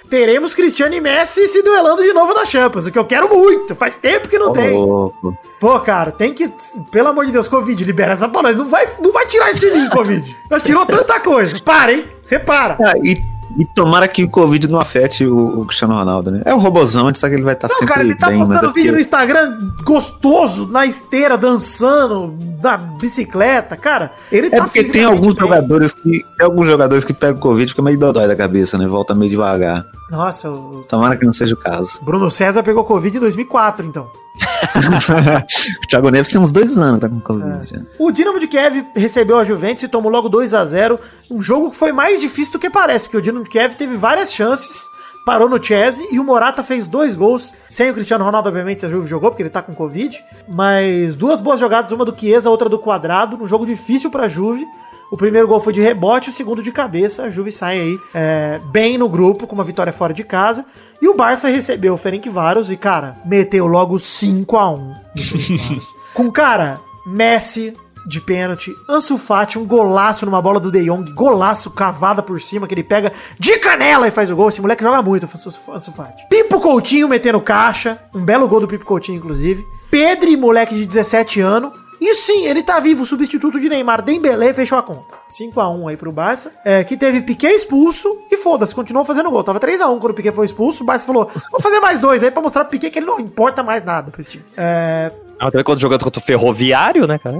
teremos Cristiano e Messi se duelando de novo na Champions, o que eu quero muito. Faz tempo que não tem. Louco. Pô, cara, tem que. Pelo amor de Deus, Covid, libera essa bola. Não vai, não vai tirar esse de mim, Covid. Já tirou tanta coisa. Para, hein? Você para. Ah, e, e tomara que o Covid não afete o, o Cristiano Ronaldo, né? É o robozão, a gente sabe que ele vai estar Não, sempre cara, ele tá bem, postando é vídeo no Instagram gostoso, na esteira, dançando, na bicicleta. Cara, ele É tá porque tem alguns bem. jogadores que. Tem alguns jogadores que pegam Covid e fica meio dodói da cabeça, né? Volta meio devagar. Nossa, o Tomara que não seja o caso. Bruno César pegou Covid em 2004, então. o Thiago Neves tem uns dois anos, tá com Covid. É. O Dinamo de Kiev recebeu a Juventus e tomou logo 2 a 0 Um jogo que foi mais difícil do que parece, porque o Dinamo de Kiev teve várias chances, parou no Chelsea e o Morata fez dois gols. Sem o Cristiano Ronaldo, obviamente, a Juve jogou, porque ele tá com Covid. Mas duas boas jogadas, uma do Chiesa, outra do Quadrado, num jogo difícil pra Juve. O primeiro gol foi de rebote, o segundo de cabeça. A Juve sai aí é, bem no grupo, com uma vitória fora de casa. E o Barça recebeu o Ferencváros e, cara, meteu logo 5 a 1 no Ferencváros. com, cara, Messi de pênalti, Ansu Fati, um golaço numa bola do De Jong, golaço cavada por cima, que ele pega de canela e faz o gol. Esse moleque joga muito, Ansu Fati. Pipo Coutinho metendo caixa, um belo gol do Pipo Coutinho, inclusive. Pedri, moleque de 17 anos. E sim, ele tá vivo, o substituto de Neymar, Dembélé, fechou a conta. 5x1 aí pro Barça, é, que teve Piquet expulso e foda-se, continuou fazendo gol. Tava 3x1 quando o Piquet foi expulso, o Barça falou, vou fazer mais dois aí pra mostrar pro Piquet que ele não importa mais nada pra esse time. É, Ah, também quando jogando contra o Ferroviário, né, cara?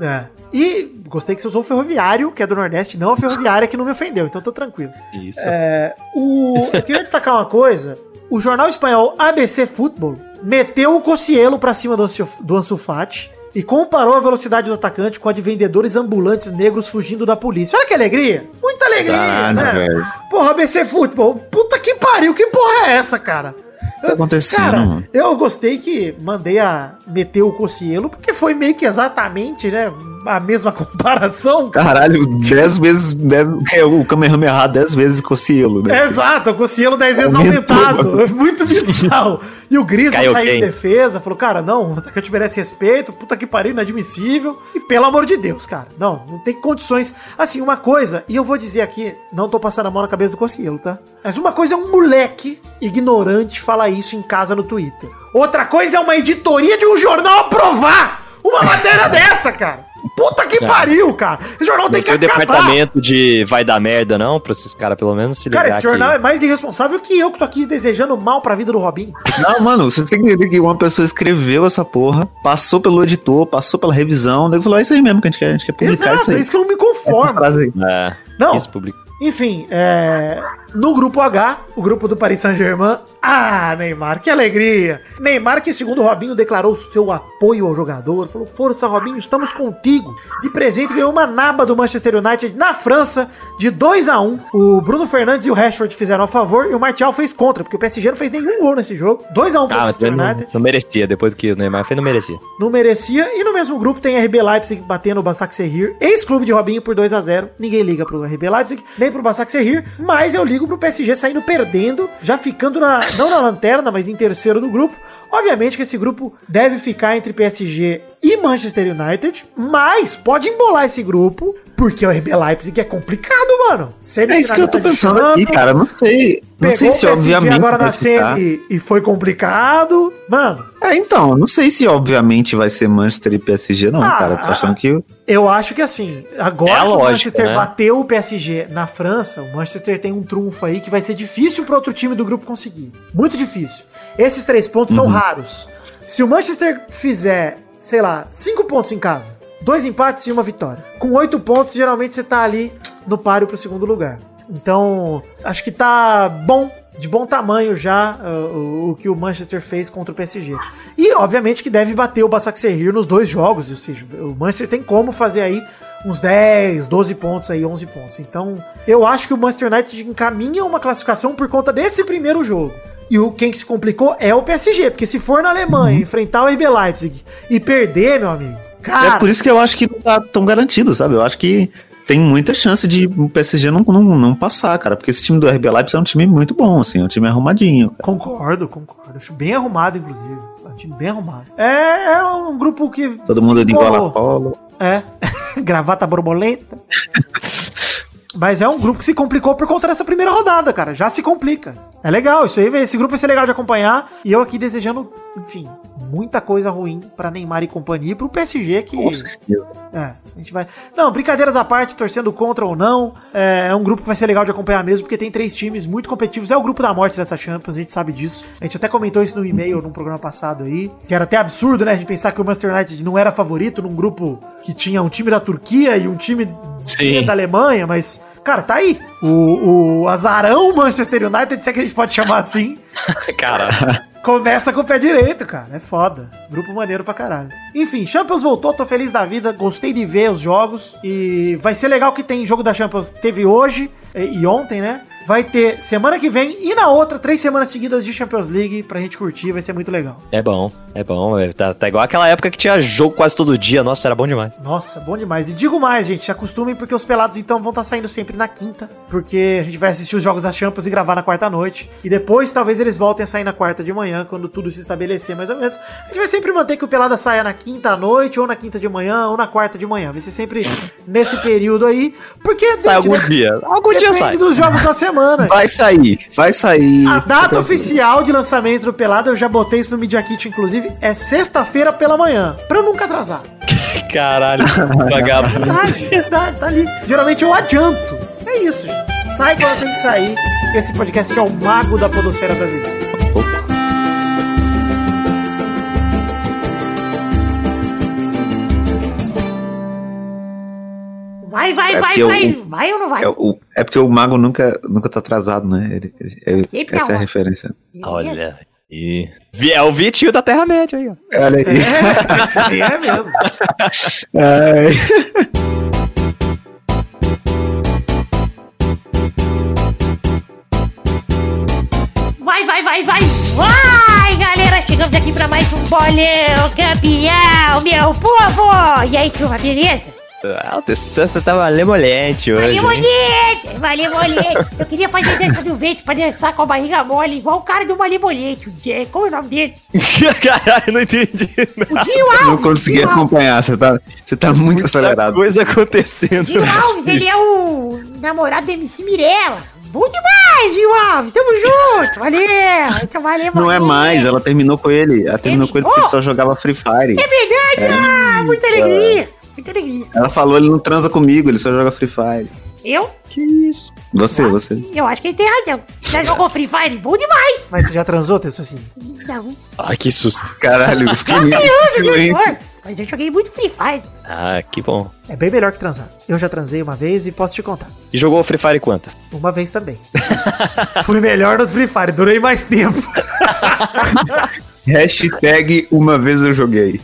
é. E gostei que você usou o Ferroviário, que é do Nordeste, não a Ferroviária que não me ofendeu, então tô tranquilo. Isso. É, o, eu queria destacar uma coisa. O jornal espanhol ABC Futebol meteu o Cocielo pra cima do, do Ansu Fati e comparou a velocidade do atacante com a de vendedores ambulantes negros fugindo da polícia. Olha que alegria! Muita alegria, Ah, né? velho. Porra, ABC Futebol, puta que pariu, que porra é essa, cara? Tá acontecendo, Cara, mano? eu gostei que mandei a meter o Cocielo, porque foi meio que exatamente, né? A mesma comparação. Caralho, 10 vezes. Dez, é, o Kamehameha 10 vezes com o Cielo, né? Exato, com o Cielo 10 vezes Aumentou, aumentado. É muito bizarro. E o Griezmann Caiu saiu em defesa, falou, cara, não, o atacante merece respeito, puta que pariu, inadmissível. E pelo amor de Deus, cara, não, não tem condições. Assim, uma coisa, e eu vou dizer aqui, não tô passando a mão na cabeça do Cossielo, tá? Mas uma coisa é um moleque ignorante falar isso em casa no Twitter. Outra coisa é uma editoria de um jornal aprovar uma matéria dessa, cara. Puta que pariu, cara. Esse jornal tem Não que tem o acabar. departamento de vai dar merda, não? Pra esses caras pelo menos se ligar Cara, esse jornal que- é mais irresponsável que eu que tô aqui desejando mal pra vida do Robin. Não, mano, você tem que entender que uma pessoa escreveu essa porra, passou pelo editor, passou pela revisão, daí falou: é isso aí mesmo que a gente quer, a gente quer publicar Exato, isso é aí. isso que eu não me conformo. frase aí. É, Não, isso publica. Enfim, é, no grupo H, o grupo do Paris Saint-Germain. Ah, Neymar, que alegria! Neymar, que segundo o Robinho declarou seu apoio ao jogador, falou: Força, Robinho, estamos contigo. E presente ganhou uma naba do Manchester United na França, de 2 a 1 O Bruno Fernandes e o Rashford fizeram a favor e o Martial fez contra, porque o PSG não fez nenhum gol nesse jogo. 2 a 1 pro Ah, Manchester não, United. não merecia. Depois do que o Neymar fez, não merecia. Não merecia. E no mesmo grupo tem RB Leipzig batendo o Basak Serrir, ex-clube de Robinho por 2 a 0 Ninguém liga pro RB Leipzig, nem pro Basak Serrir, mas eu ligo pro PSG saindo perdendo, já ficando na, não na lanterna, mas em terceiro do grupo. Obviamente que esse grupo deve ficar entre PSG e Manchester United, mas pode embolar esse grupo, porque o RB Leipzig é complicado, mano. É isso que eu tô pensando aqui, cara. Não sei. Não sei se obviamente. agora na semi e foi complicado. Mano, É, então, não sei se obviamente vai ser Manchester e PSG, não, Ah, cara. Tô achando que. Eu acho que assim, agora É que o Manchester né? bateu o PSG na França, o Manchester tem um trunfo aí que vai ser difícil para outro time do grupo conseguir. Muito difícil. Esses três pontos Uhum. são raros. Se o Manchester fizer, sei lá, cinco pontos em casa, dois empates e uma vitória, com oito pontos, geralmente você tá ali no páreo pro segundo lugar. Então, acho que tá bom, de bom tamanho já uh, o, o que o Manchester fez contra o PSG. E, obviamente, que deve bater o Basaksehir nos dois jogos, ou seja, o Manchester tem como fazer aí uns 10, 12 pontos aí, 11 pontos. Então, eu acho que o Manchester United encaminha uma classificação por conta desse primeiro jogo. E o quem que se complicou é o PSG, porque se for na Alemanha enfrentar o RB Leipzig e perder, meu amigo, cara, É por isso que eu acho que não tá tão garantido, sabe? Eu acho que tem muita chance de o PSG não, não, não passar, cara. Porque esse time do RB Leipzig é um time muito bom, assim. É um time arrumadinho. cara. Concordo, concordo. Acho bem arrumado, inclusive. É um time bem arrumado. É, é um grupo que. Todo mundo de igual a polo. É. Gravata borboleta. Mas é um grupo que se complicou por conta dessa primeira rodada, cara. Já se complica. É legal, isso aí, esse grupo vai ser legal de acompanhar. E eu aqui desejando, enfim, muita coisa ruim pra Neymar e companhia e pro PSG que. É, a gente vai. Não, brincadeiras à parte, torcendo contra ou não. É, é um grupo que vai ser legal de acompanhar mesmo, porque tem três times muito competitivos. É o grupo da morte dessa Champions, a gente sabe disso. A gente até comentou isso no e-mail num programa passado aí. Que era até absurdo, né? A gente pensar que o Manchester United não era favorito num grupo que tinha um time da Turquia e um time Sim. da Alemanha, mas. Cara, tá aí. O, o azarão Manchester United, se é que a gente pode chamar assim. Cara, Começa com o pé direito, cara. É foda. Grupo maneiro pra caralho. Enfim, Champions voltou, tô feliz da vida, gostei de ver os jogos. E vai ser legal que tem jogo da Champions. Teve hoje e, e ontem, né? Vai ter semana que vem e na outra, três semanas seguidas de Champions League pra gente curtir, vai ser muito legal. é bom, é bom. é- Tá, tá igual aquela época que tinha jogo quase todo dia. Nossa, era bom demais. Nossa, bom demais. E digo mais, gente, se acostumem porque os pelados então vão estar saindo sempre na quinta, porque a gente vai assistir os jogos da Champions e gravar na quarta noite. E depois talvez eles voltem a sair na quarta de manhã, quando tudo se estabelecer mais ou menos. A gente vai sempre manter que o pelada saia na quinta à noite, ou na quinta de manhã, ou na quarta de manhã. Vai ser sempre nesse período aí, porque Sai algum dia. Algum dia depende sai. dos jogos da semana. Vai sair, vai sair. A data oficial de lançamento do Pelada, eu já botei isso no Media Kit, inclusive, é sexta-feira pela manhã, pra eu nunca atrasar. Caralho, vagabundo. Verdade, verdade, tá ali. Geralmente eu adianto. É isso, gente. Sai quando tem que sair. Esse podcast que é o mago da podosfera brasileira. Vai, vai, É vai, porque vai. o- Vai ou não vai? É, o- é porque o mago nunca, nunca tá atrasado, né? Ele- ele- Sempre essa é a referência. Olha. E... Vi- É o Vitinho da Terra-média aí, ó. Olha aí. É, isso aí é mesmo. Ai. Vai, vai, vai, vai! Vai, galera! Chegamos aqui pra mais um bolão campeão, meu povo! E aí, turma, beleza? Ah, o Testosta tá malemolente hoje. Valeu, hein? molete! Valeu, molete! Eu queria fazer dança do vento pra dançar com a barriga mole, igual o cara do Malemolete. o Jé- Como é o nome dele? Caralho, não entendi. O Dinho Alves! Não consegui acompanhar, você tá, você tá muito Muita acelerado. coisa acontecendo. Dinho Alves, ele é o namorado da MC Mirella. Bom demais, Dinho Alves! Tamo junto! Valeu! Então, valeu, Não é mais, ela terminou com ele. Ela terminou com ele porque ele só jogava Free Fire. É verdade! Ah, muita alegria! Ela falou, ele não transa comigo, ele só joga Free Fire. Eu? Você, você. Eu acho que ele tem razão. Já jogou Free Fire? Bom demais! Mas você já transou, Tessocine? Não. Ai, que susto. Caralho, eu fiquei Eu meio silêncio. mas eu joguei muito Free Fire. Ah, que bom. É bem melhor que transar. Eu já transei uma vez e posso te contar. E jogou Free Fire quantas? Uma vez também. Fui melhor no Free Fire, durei mais tempo. Hashtag uma vez eu joguei.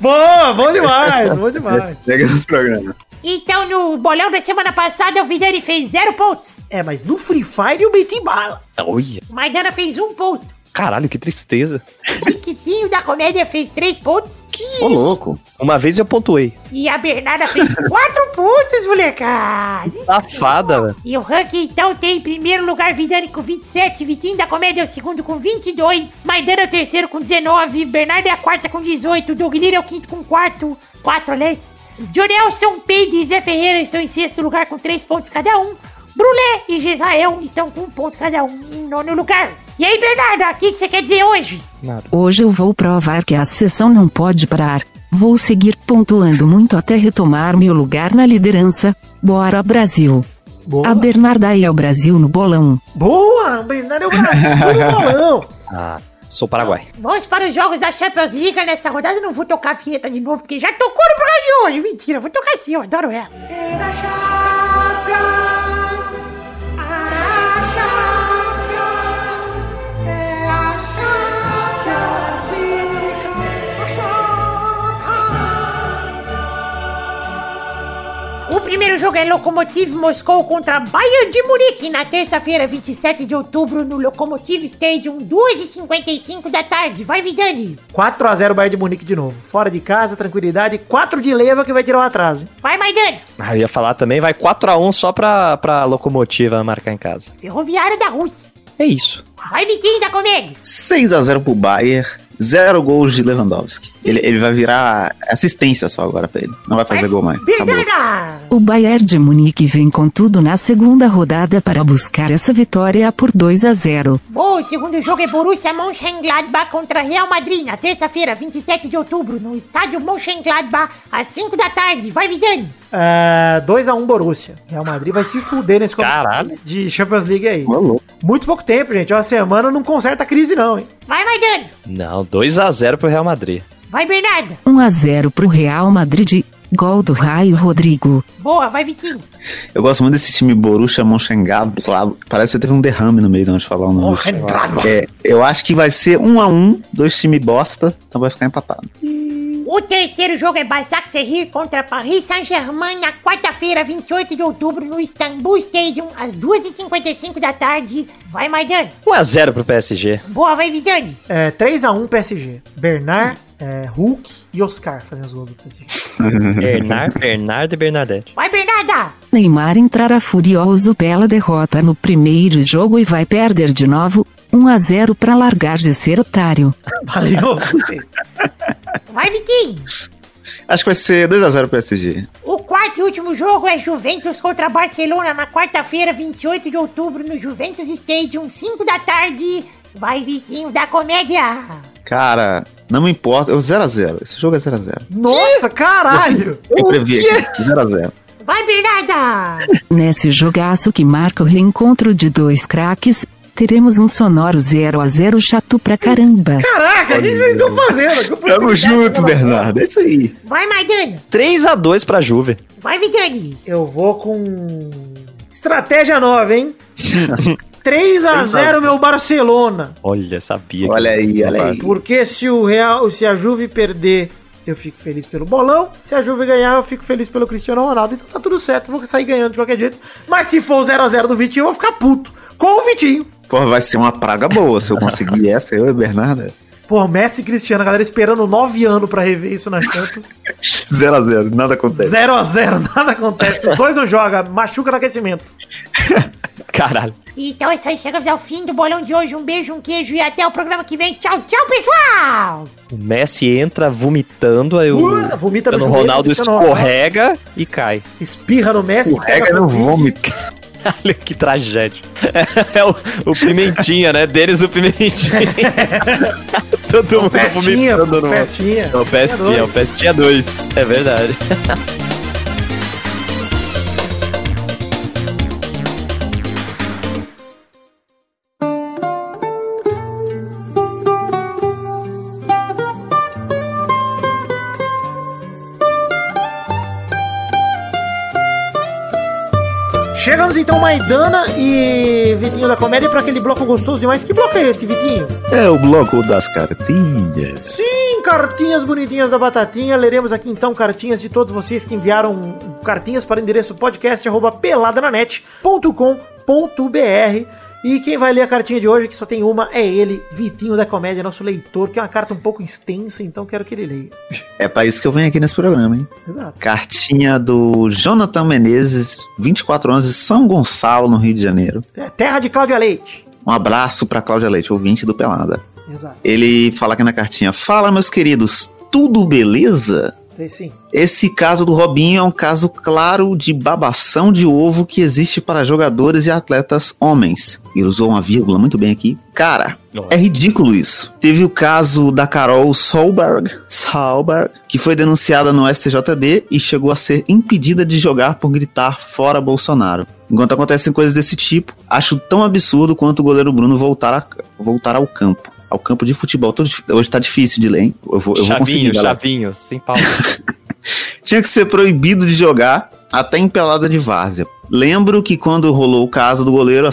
Boa, bom demais, bom demais. Hashtag do programa. Então, no bolão da semana passada, o Vidani fez zero pontos. É, mas no Free Fire eu meti bala. Olha, O Maidana fez um ponto. Caralho, que tristeza. O Riquitinho da comédia fez três pontos. Ô, louco. Uma vez eu pontuei. E a Bernarda fez quatro pontos, molecada. Safada, velho. E o ranking, então, tem em primeiro lugar Vidani com 27, Vitinho da Comédia é o segundo com 22, Maidana é o terceiro com 19, Bernardo é a quarta com 18, Doug Lira é o quinto com quarto, 4, aliás. Jonelson, Peide e Zé Ferreira estão em sexto lugar com 3 pontos cada um. Brulé e Gesael estão com um ponto cada um em nono lugar. E aí, Bernarda, o que, que você quer dizer hoje? Hoje eu vou provar que a sessão não pode parar. Vou seguir pontuando muito até retomar meu lugar na liderança. Bora Brasil! Boa. A Bernarda é o Brasil no bolão. Boa, Bernardo é o Brasil no bolão. Ah, sou Paraguai. Vamos para os jogos da Champions League nessa rodada. Eu não vou tocar a vinheta de novo, porque já tocou no programa de hoje. Mentira, vou tocar sim, eu adoro ela. O primeiro jogo é Lokomotiv Moscou contra Bayern de Munique na terça-feira, 27 de outubro, no Lokomotiv Stadium, 2h55 da tarde. Vai, Vidani. 4x0 Bayern de Munique de novo. Fora de casa, tranquilidade. 4 de leva que vai tirar o atraso. hein? Vai, Maidani. Ah, eu ia falar também, vai 4x1 só pra, pra locomotiva marcar em casa. Ferroviária da Rússia. É isso. Vai, Vitinho da Comédia. 6x0 pro Bayern. Zero gols de Lewandowski. Ele, ele vai virar assistência só agora pra ele. Não vai fazer gol mais. Acabou. Bernarda. O Bayern de Munique vem com tudo na segunda rodada para buscar essa vitória por 2 a 0. Bom, o segundo jogo é Borussia Mönchengladbach contra Real Madrid na terça-feira, 27 de outubro, no estádio Mönchengladbach, às 5 da tarde. Vai, Vidani. É, 2x1 Borussia. Real Madrid vai se fuder nesse Caralho. de Champions League aí. Louco. Muito pouco tempo, gente. Uma semana não conserta a crise, não, hein? Vai, Maidani. Não, 2x0 pro Real Madrid. Vai, Bernarda. 1 a 0 pro Real Madrid. Gol do Raio Rodrigo. Boa, vai, Vitinho. Eu gosto muito desse time Borussia Mönchengladbach. Parece que teve um derrame no meio de onde falar o nome. É, eu acho que vai ser um a um, dois times bosta, então vai ficar empatado. O terceiro jogo é Basak Serrir contra Paris Saint-Germain na quarta-feira, 28 de outubro, no Istanbul Stadium, às 2h55 da tarde. Vai, Maidani. 1x0 pro PSG. Boa, vai, Vidani. É, 3x1 PSG. Bernard, é, Hulk e Oscar fazendo os gols do PSG. Bernard, Bernardo e Bernadette. Vai, Bernarda. Neymar entrará furioso pela derrota no primeiro jogo e vai perder de novo. 1 a 0 para largar de ser otário. Valeu. Vai, Vitinho. Acho que vai ser 2x0 PSG. O quarto e último jogo é Juventus contra Barcelona na quarta-feira, 28 de outubro, no Juventus Stadium, 5 da tarde. Vai, Vitinho da Comédia. Cara, não me importa. Eu 0x0. Esse jogo é 0x0. Nossa, caralho! Eu previ aqui. 0x0. Vai, Bernarda. Nesse jogaço que marca o reencontro de dois craques, teremos um sonoro 0 a 0 chato pra caramba. Caraca, o que vocês estão fazendo? Tamo junto, Bernardo. É isso aí. Vai, Maidana. 3x2 pra Juve. Vai, Vidani. Eu vou com. Estratégia nova, hein? 3x0 meu Barcelona. Olha, sabia. que- Olha aí, olha aí. Porque se o Real, se a Juve perder, eu fico feliz pelo bolão. Se a Juve ganhar, eu fico feliz pelo Cristiano Ronaldo. Então tá tudo certo, vou sair ganhando de qualquer jeito. Mas se for o 0x0 do Vitinho, eu vou ficar puto. Com o Vitinho. Porra, vai ser uma praga boa se eu conseguir essa, eu e Bernardo. Pô, Messi e Cristiano, a galera esperando nove anos pra rever isso na Champions. 0x0, nada acontece. 0x0, nada acontece. Os dois não jogam, machuca no aquecimento. Caralho. Então é isso aí, chegamos ao fim do bolão de hoje. Um beijo, um queijo e até o programa que vem. Tchau, tchau, pessoal! O Messi entra vomitando, aí o Uh, vomita no joelho, Ronaldo Ronaldo. escorrega e cai. Espirra no Messi, Escorrega no vômito. Olha que tragédia. É o, o Pimentinha, né? Deles o Pimentinha. Todo mundo Pestinha, vomitando no... É o Pestinha, é o Pestinha 2. É verdade. então, Maidana e Vitinho da Comédia, para aquele bloco gostoso demais. Que bloco é este, Vitinho? É o bloco das cartinhas. Sim, cartinhas bonitinhas da Batatinha. Leremos aqui então cartinhas de todos vocês que enviaram cartinhas para o endereço podcast arroba peladananet.com.br. E quem vai ler a cartinha de hoje, que só tem uma, é ele, Vitinho da Comédia, nosso leitor, que é uma carta um pouco extensa, então quero que ele leia. É pra isso que eu venho aqui nesse programa, hein? Exato. Cartinha do Jonathan Menezes, 24 anos, de São Gonçalo, no Rio de Janeiro. É, terra de Cláudia Leite. Um abraço pra Cláudia Leite, ouvinte do Pelada. Exato. Ele fala aqui na cartinha: Fala, meus queridos, tudo beleza? Tem sim. Esse caso do Robinho é um caso claro de babação de ovo que existe para jogadores e atletas homens. Ele usou uma vírgula muito bem aqui. Cara, é ridículo isso. Teve o caso da Carol Solberg, Solberg, que foi denunciada no STJD e chegou a ser impedida de jogar por gritar fora Bolsonaro. Enquanto acontecem coisas desse tipo, acho tão absurdo quanto o goleiro Bruno voltar, a- voltar ao campo. Ao campo de futebol. Tô Hoje tá difícil de ler, hein? Eu vou, eu vou conseguir, Chavinho, galera. chavinho, sem pausa. Tinha que ser proibido de jogar até em pelada de várzea. Lembro que quando rolou o caso do goleiro,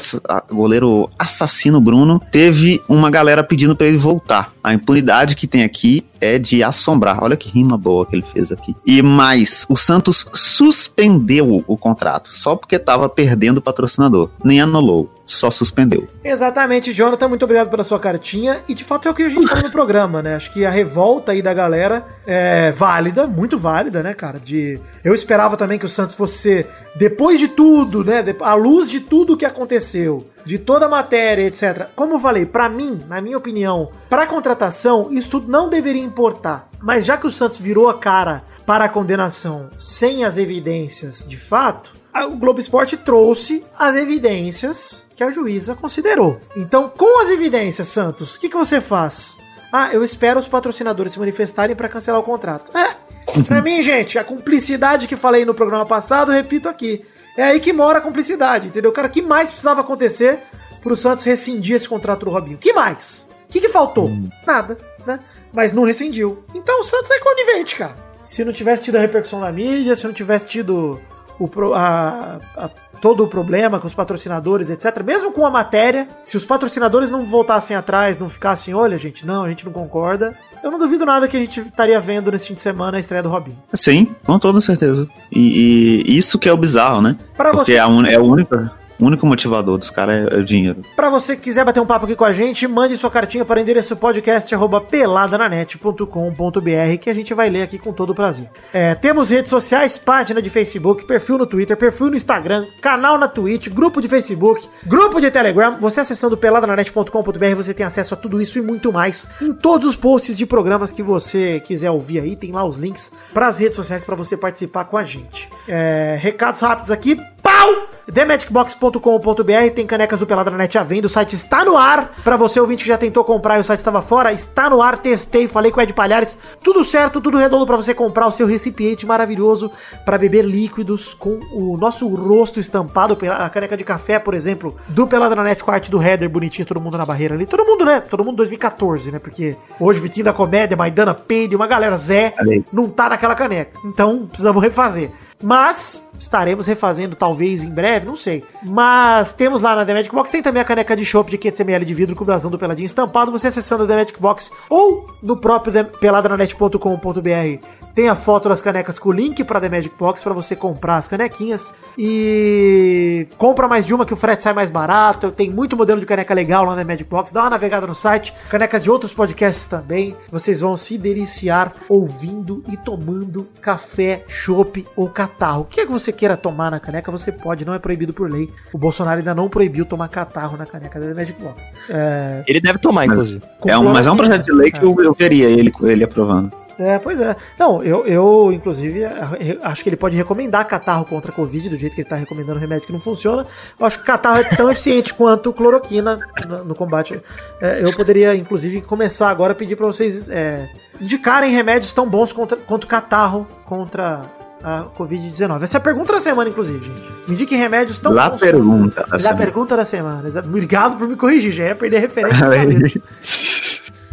goleiro assassino Bruno, teve uma galera pedindo pra ele voltar. A impunidade que tem aqui é de assombrar. Olha que rima boa que ele fez aqui. E mais, o Santos suspendeu o contrato só porque tava perdendo o patrocinador. Nem anulou, só suspendeu. Exatamente, Jonathan, muito obrigado pela sua cartinha. E de fato é o que a gente falou no programa, né? Acho que a revolta aí da galera é válida, muito válida, né, cara? De eu esperava também que o Santos fosse depois de tudo, né, de- à luz de tudo que aconteceu, de toda a matéria, etc. Como eu falei, pra mim, na minha opinião, pra contratação, isso tudo não deveria importar. Mas já que o Santos virou a cara para a condenação sem as evidências de fato, a- o Globo Esporte trouxe as evidências que a juíza considerou. Então, com as evidências, Santos, o que, que você faz? Ah, eu espero os patrocinadores se manifestarem para cancelar o contrato. É, pra mim, gente, a cumplicidade que falei no programa passado, repito aqui. É aí que mora a cumplicidade, entendeu? Cara, o que mais precisava acontecer pro Santos rescindir esse contrato do Robinho? Que mais? O que, que faltou? Nada, né? Mas não rescindiu. Então o Santos é conivente, cara. Se não tivesse tido a repercussão da mídia, se não tivesse tido o, a- a- todo o problema com os patrocinadores, etc. Mesmo com a matéria, se os patrocinadores não voltassem atrás, não ficassem, olha, gente, não, a gente não concorda. Eu não duvido nada que a gente estaria vendo nesse fim de semana a estreia do Robinho. Sim, com toda certeza. E, e isso que é o bizarro, né? Pra Porque você- é, a un- é o único, o único motivador dos caras é, é o dinheiro. Pra você que quiser bater um papo aqui com a gente, mande sua cartinha para o endereço podcast@peladananet.com.br que a gente vai ler aqui com todo o prazer. É, temos redes sociais, página de Facebook, perfil no Twitter, perfil no Instagram, canal na Twitch, grupo de Facebook, grupo de Telegram. Você acessando peladananet.com.br você tem acesso a tudo isso e muito mais em todos os posts de programas que você quiser ouvir aí. Tem lá os links para as redes sociais para você participar com a gente. É, recados rápidos aqui. Pau! TheMagicBox.com.br tem canecas do Pelada na Net à venda. O site está no ar. Pra você ouvinte que já tentou comprar e o site estava fora, está no ar. Testei, falei com o Ed Palhares. Tudo certo, tudo redondo pra você comprar o seu recipiente maravilhoso para beber líquidos com o nosso rosto estampado. A caneca de café, por exemplo, do Pelada na Net com a arte do header bonitinho, todo mundo na barreira ali. Todo mundo, né? Todo mundo 2014, né? Porque hoje o Vitinho da Comédia, Maidana, Peide, uma galera Zé, não tá naquela caneca. Então precisamos refazer. Mas estaremos refazendo talvez em breve, não sei. Mas temos lá na The Magic Box, tem também a caneca de chopp de 500ml de vidro com o brasão do Peladinho estampado. Você acessando a The Magic Box ou no próprio peladranet.com.br tem a foto das canecas com o link para The Magic Box para você comprar as canequinhas. E compra mais de uma que o frete sai mais barato. Tem muito modelo de caneca legal lá na The Magic Box. Dá uma navegada no site. Canecas de outros podcasts também. Vocês vão se deliciar ouvindo e tomando café, chopp ou catarro. O que é que você queira tomar na caneca, você pode, não é proibido por lei. O Bolsonaro ainda não proibiu tomar catarro na caneca da Magic Box. É, Ele deve tomar, inclusive. É um, mas é um projeto de lei que eu, eu veria ele, ele aprovando. É, pois é. Não, eu, eu inclusive, eh, acho que ele pode recomendar catarro contra a Covid, do jeito que ele tá recomendando remédio que não funciona. Eu acho que catarro é tão eficiente quanto cloroquina no, no combate. É, eu poderia, inclusive, começar agora a pedir pra vocês é, indicarem remédios tão bons contra, quanto catarro contra a Covid-19. Essa é a pergunta da semana, inclusive, gente. Me indiquem remédios tão Lá bons. pergunta. da Da semana. pergunta da semana. Obrigado por me corrigir, já ia perder a referência.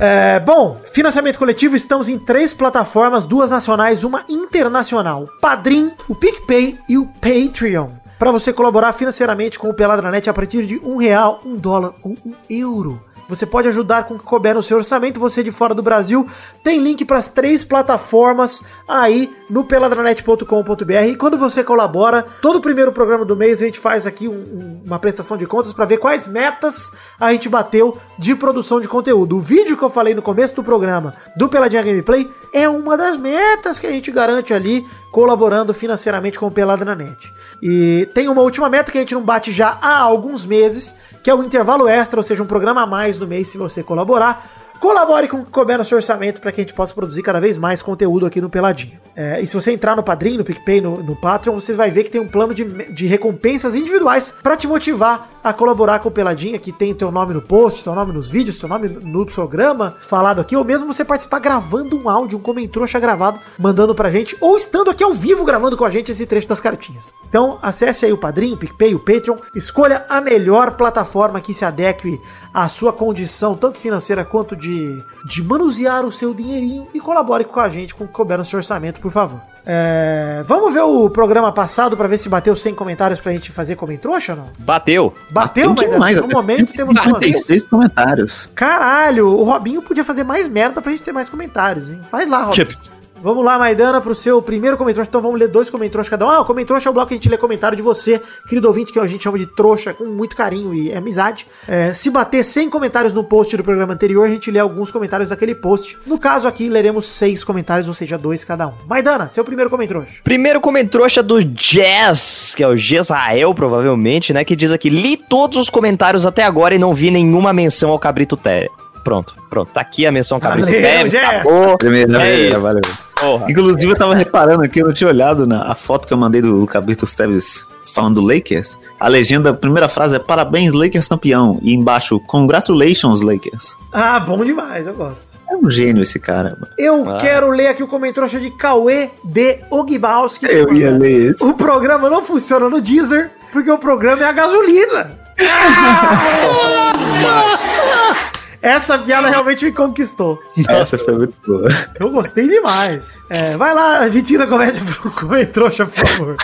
É, bom, financiamento coletivo, estamos em três plataformas, duas nacionais, uma internacional. Padrim, o PicPay e o Patreon. Para você colaborar financeiramente com o Peladranet a partir de um real, um dólar ou um euro. Você pode ajudar com o que couber no seu orçamento. Você de fora do Brasil tem link para as três plataformas aí no peladranet.com.br. E quando você colabora, todo primeiro programa do mês a gente faz aqui um- uma prestação de contas para ver quais metas a gente bateu de produção de conteúdo. O vídeo que eu falei no começo do programa do Peladinha Gameplay é uma das metas que a gente garante ali colaborando financeiramente com o Pelada na Net. E tem uma última meta que a gente não bate já há alguns meses, que é o intervalo extra, ou seja, um programa a mais no mês se você colaborar. Colabore com o que couber no seu orçamento para que a gente possa produzir cada vez mais conteúdo aqui no Peladinho. É, e se você entrar no Padrim, no PicPay, no, no Patreon, vocês vai ver que tem um plano de, de recompensas individuais para te motivar a colaborar com o Peladinha, que tem teu nome no post, teu nome nos vídeos, teu nome no programa falado aqui, ou mesmo você participar gravando um áudio, um comentrouxa gravado, mandando pra gente, ou estando aqui ao vivo gravando com a gente esse trecho das cartinhas. Então, acesse aí o Padrim, o PicPay, o Patreon, escolha a melhor plataforma que se adeque à sua condição, tanto financeira quanto de, de manusear o seu dinheirinho e colabore com a gente com o que couber no seu orçamento, por favor. É, vamos ver o programa passado pra ver se bateu 100 comentários pra gente fazer comentrouxa ou não? Bateu. Bateu, Tem mas demais, no até momento temos quantos? 56 comentários. Caralho, o Robinho podia fazer mais merda pra gente ter mais comentários, hein? Faz lá, Robinho. Vamos lá, Maidana, pro seu primeiro comentário. Então vamos ler dois comentários cada um. Ah, o comentário é o bloco que a gente lê comentário de você, querido ouvinte, que a gente chama de trouxa, com muito carinho e amizade. É, se bater 100 comentários no post do programa anterior, a gente lê alguns comentários daquele post. No caso aqui, leremos seis comentários, ou seja, dois cada um. Maidana, seu primeiro comentário. Primeiro comentrouxa do Jazz, que é o Jezrael, provavelmente, né? Que diz aqui: li todos os comentários até agora e não vi nenhuma menção ao Cabrito Téreo. Pronto, pronto. Tá aqui a menção Cabrito Valeu, Téreo. Jé. Acabou. Primeira É valeu. Porra. Inclusive, eu tava reparando aqui, eu não tinha olhado na a foto que eu mandei do Cabrito Teves falando do Lakers. A legenda, a primeira frase é Parabéns, Lakers campeão. E embaixo, Congratulations, Lakers. Ah, bom demais, eu gosto. É um gênio esse cara. mano. Eu Ah. quero ler aqui o comentário de Cauê de Ogbalski. Eu ia ler esse. O programa não funciona no Deezer, porque o programa é a gasolina. Essa piada realmente me conquistou. Essa foi muito boa. Eu gostei demais. É, vai lá, Vitinho da Comédia, pro Comentrouxa, por favor.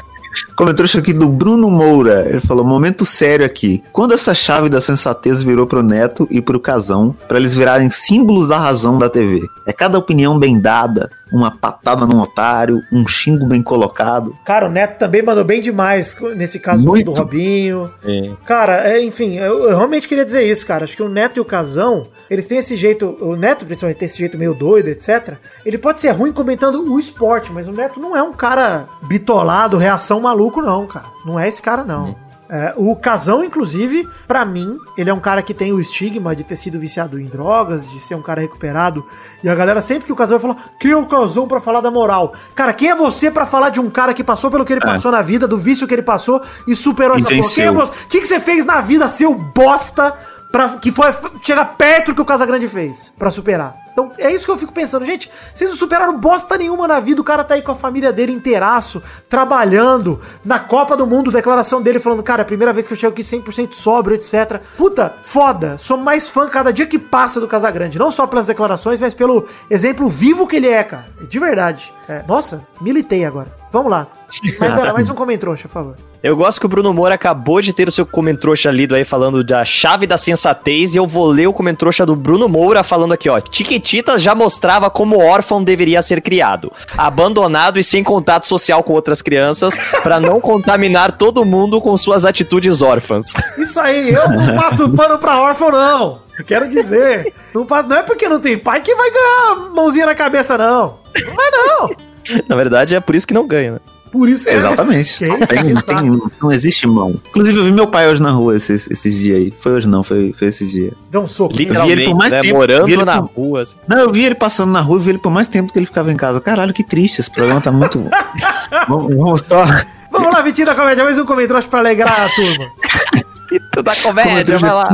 Comentário aqui do Bruno Moura. Ele falou: momento sério aqui. Quando essa chave da sensatez virou pro Neto e pro Casão, pra eles virarem símbolos da razão da TV? É cada opinião bem dada, uma patada no otário, um xingo bem colocado. Cara, o Neto também mandou bem demais nesse caso Muito. do Robinho. É. Cara, é, enfim, eu, eu realmente queria dizer isso, cara. Acho que o Neto e o Casão, eles têm esse jeito. O Neto, principalmente, tem esse jeito meio doido, etc. Ele pode ser ruim comentando o esporte, mas o Neto não é um cara bitolado, reação maluco, não, cara. Não é esse cara, não. É, o Casão, inclusive, pra mim, ele é um cara que tem o estigma de ter sido viciado em drogas, de ser um cara recuperado. E a galera, sempre que o Casão vai falar, quem é o Casão pra falar da moral? Cara, quem é você pra falar de um cara que passou pelo que ele É. passou na vida, do vício que ele passou e superou E essa porra? Quem é você? O que, que você fez na vida, seu bosta, pra, que foi chegar perto do que o Casagrande fez pra superar? Então é isso que eu fico pensando, gente. Vocês não superaram bosta nenhuma na vida. O cara tá aí com a família dele inteiraço, trabalhando, na Copa do Mundo, declaração dele falando, cara, é a primeira vez que eu chego aqui 100% sóbrio, etc. Puta, foda. Sou mais fã cada dia que passa do Casagrande. Não só pelas declarações, mas pelo exemplo vivo que ele é, cara. De verdade. É, nossa, militei agora. Vamos lá. Mas, mais um comentário, por favor. Eu gosto que o Bruno Moura acabou de ter o seu comentrouxa lido aí falando da chave da sensatez e eu vou ler o comentrouxa do Bruno Moura falando aqui, ó. Tiquetitas já mostrava como órfão deveria ser criado, abandonado e sem contato social com outras crianças para não contaminar todo mundo com suas atitudes órfãs. Isso aí, eu não passo pano pra órfão, não. Eu quero dizer. Não, passo, não é porque não tem pai que vai ganhar mãozinha na cabeça, não. Não vai, não. Na verdade, é por isso que não ganha, né? Por isso Exatamente. Que? Tem, tem, não existe mão. Inclusive, eu vi meu pai hoje na rua esses, esses dias aí. Foi hoje não, foi, foi esses dias. Deu um soco. vi ele por mais né? tempo, Morando na por- rua. assim. Não, eu vi ele passando na rua e vi ele por mais tempo que ele ficava em casa. Caralho, que triste. Esse programa tá muito. vamos, vamos só. Vamos lá, Vitinho da Comédia. Mais um comentário pra alegrar a turma. Tu da comédia, vai lá.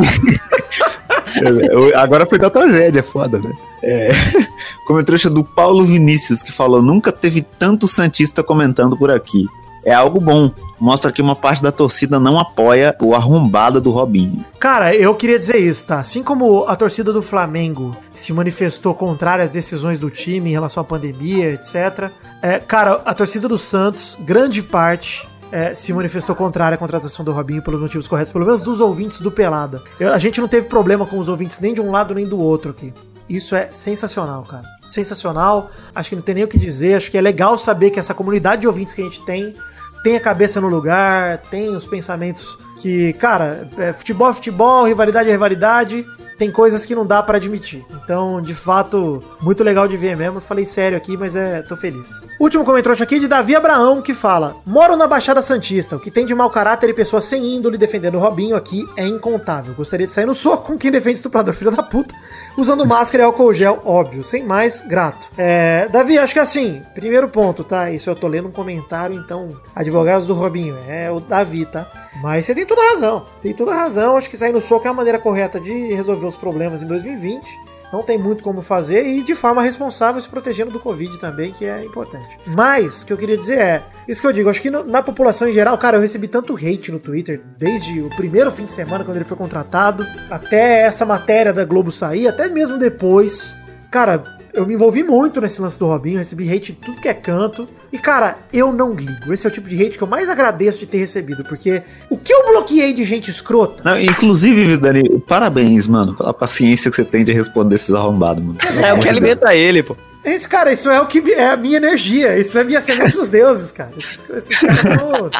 Agora foi da tragédia, é foda, né? É. Como trouxa do Paulo Vinícius, que falou: nunca teve tanto Santista comentando por aqui. É algo bom. Mostra que uma parte da torcida não apoia o arrombado do Robinho. Cara, eu queria dizer isso, tá? Assim como a torcida do Flamengo se manifestou contrária às decisões do time em relação à pandemia, etc. É, cara, a torcida do Santos, grande parte. É, se manifestou contrária à contratação do Robinho pelos motivos corretos, pelo menos dos ouvintes do Pelada. Eu- a gente não teve problema com os ouvintes nem de um lado nem do outro aqui. Isso é sensacional, cara. Sensacional. Acho que não tem nem o que dizer. Acho que é legal saber que essa comunidade de ouvintes que a gente tem tem a cabeça no lugar, tem os pensamentos que, cara, é, futebol é futebol, rivalidade é rivalidade, tem coisas que não dá pra admitir. Então, de fato, muito legal de ver mesmo. Falei sério aqui, mas é, tô feliz. Último comentário aqui de Davi Abraão que fala: Moro na Baixada Santista. O que tem de mau caráter e pessoas sem índole defendendo o Robinho aqui é incontável. Gostaria de sair no soco com quem defende estuprador, filho da puta, usando máscara e álcool gel, óbvio. Sem mais, grato. É, Davi, acho que assim, primeiro ponto, tá? Isso eu tô lendo um comentário, então, advogados do Robinho, é o Davi, tá? Mas você tem toda a razão. Tem toda a razão. Acho que sair no soco é a maneira correta de resolver os problemas em 2020. Não tem muito como fazer e de forma responsável se protegendo do Covid também, que é importante. Mas, o que eu queria dizer é, isso que eu digo, acho que no- na população em geral, cara, eu recebi tanto hate no Twitter, desde o primeiro fim de semana, quando ele foi contratado, até essa matéria da Globo sair, até mesmo depois. Cara, eu me envolvi muito nesse lance do Robinho, recebi hate de tudo que é canto. E, cara, eu não ligo. Esse é o tipo de hate que eu mais agradeço de ter recebido, porque o que eu bloqueei de gente escrota Não, inclusive, Dani, parabéns, mano, pela paciência que você tem de responder esses arrombados, mano. É o que alimenta ele, pô. Esse cara, isso é o que é a minha energia, isso é a minha semente dos deuses, cara. Esses, esses caras são.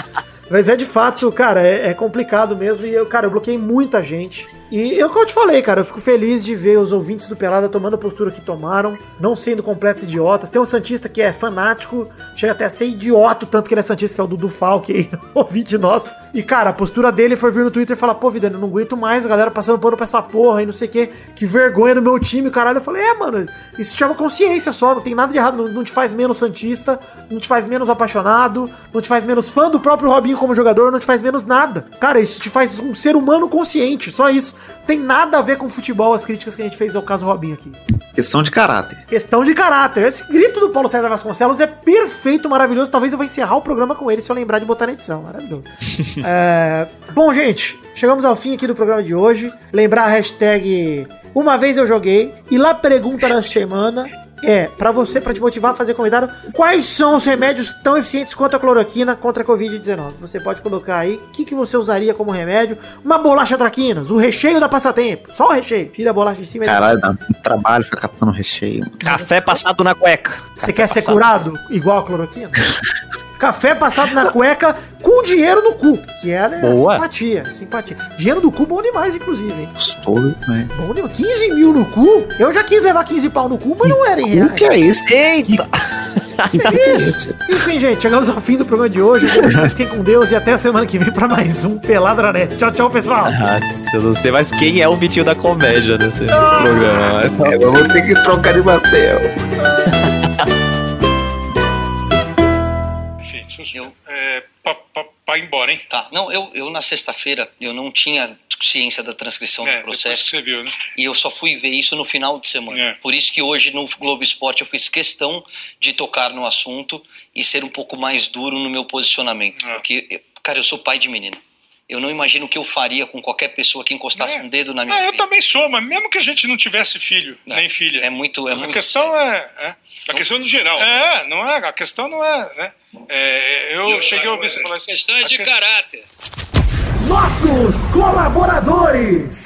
Mas é de fato, cara, é, é complicado mesmo. E eu, cara, eu bloqueei muita gente. E eu, como eu te falei, cara, eu fico feliz de ver os ouvintes do Pelada tomando a postura que tomaram, não sendo completos idiotas. Tem um Santista que é fanático, chega até a ser idiota, tanto que ele é Santista, que é o Dudu Falque, ouvinte nosso. E, cara, a postura dele foi vir no Twitter e falar: pô, vida, eu não aguento mais a galera passando pano pra essa porra e não sei o que, que vergonha no meu time, caralho. Eu falei: é, mano, isso chama consciência só, não tem nada de errado, não, não te faz menos Santista, não te faz menos apaixonado, não te faz menos fã do próprio Robinho como jogador, não te faz menos nada. Cara, isso te faz um ser humano consciente, só isso. Tem nada a ver com futebol, as críticas que a gente fez ao caso Robinho aqui. Questão de caráter. Questão de caráter. Esse grito do Paulo César Vasconcelos é perfeito, maravilhoso. Talvez eu vou encerrar o programa com ele se eu lembrar de botar na edição. Maravilhoso. É, Bom, gente, chegamos ao fim aqui do programa de hoje. Lembrar a hashtag Uma vez eu joguei. E lá pergunta da semana é, pra você, pra te motivar a fazer comentário, quais são os remédios tão eficientes quanto a cloroquina contra a Covid-19? Você pode colocar aí o que, que você usaria como remédio. Uma bolacha traquinas, o recheio da passatempo. Só o recheio. Tira a bolacha de cima e Caralho, dá muito trabalho ficar catando recheio. Café passado na cueca. Você quer ser curado igual a cloroquina? Café passado na cueca com dinheiro no cu. Que é né, Boa. simpatia. Simpatia. Dinheiro do cu bom demais, inclusive, hein? Gostoso, né? Bom demais. 15 mil no cu? Eu já quis levar 15 pau no cu, mas não era em O reais. que é isso? Eita! Isso. Enfim, gente, chegamos ao fim do programa de hoje. Fiquem com Deus e até a semana que vem pra mais um Peladranet. Tchau, tchau, pessoal. Ah, eu não sei mais quem é o Vitinho da comédia nesse, nesse programa. mas- É, vamos ter que trocar de papel. Eu, é, pa, pa, vai embora, hein? Tá, não, eu, eu na sexta-feira, eu não tinha ciência da transcrição É, do depois que processo. você viu, né? E eu só fui ver isso no final de semana. É. Por isso que hoje no Globo Esporte eu fiz questão de tocar no assunto e ser um pouco mais duro no meu posicionamento. É. Porque, cara, eu sou pai de menina. Eu não imagino o que eu faria com qualquer pessoa que encostasse um dedo na minha Ah, eu também sou, mas mesmo que a gente não tivesse filho, nem filha. É muito. É a muito questão é, é. A questão no geral. É, não é. A questão não é. Né? É, eu cheguei a ouvir você falar isso. A questão é de caráter. Nossos colaboradores.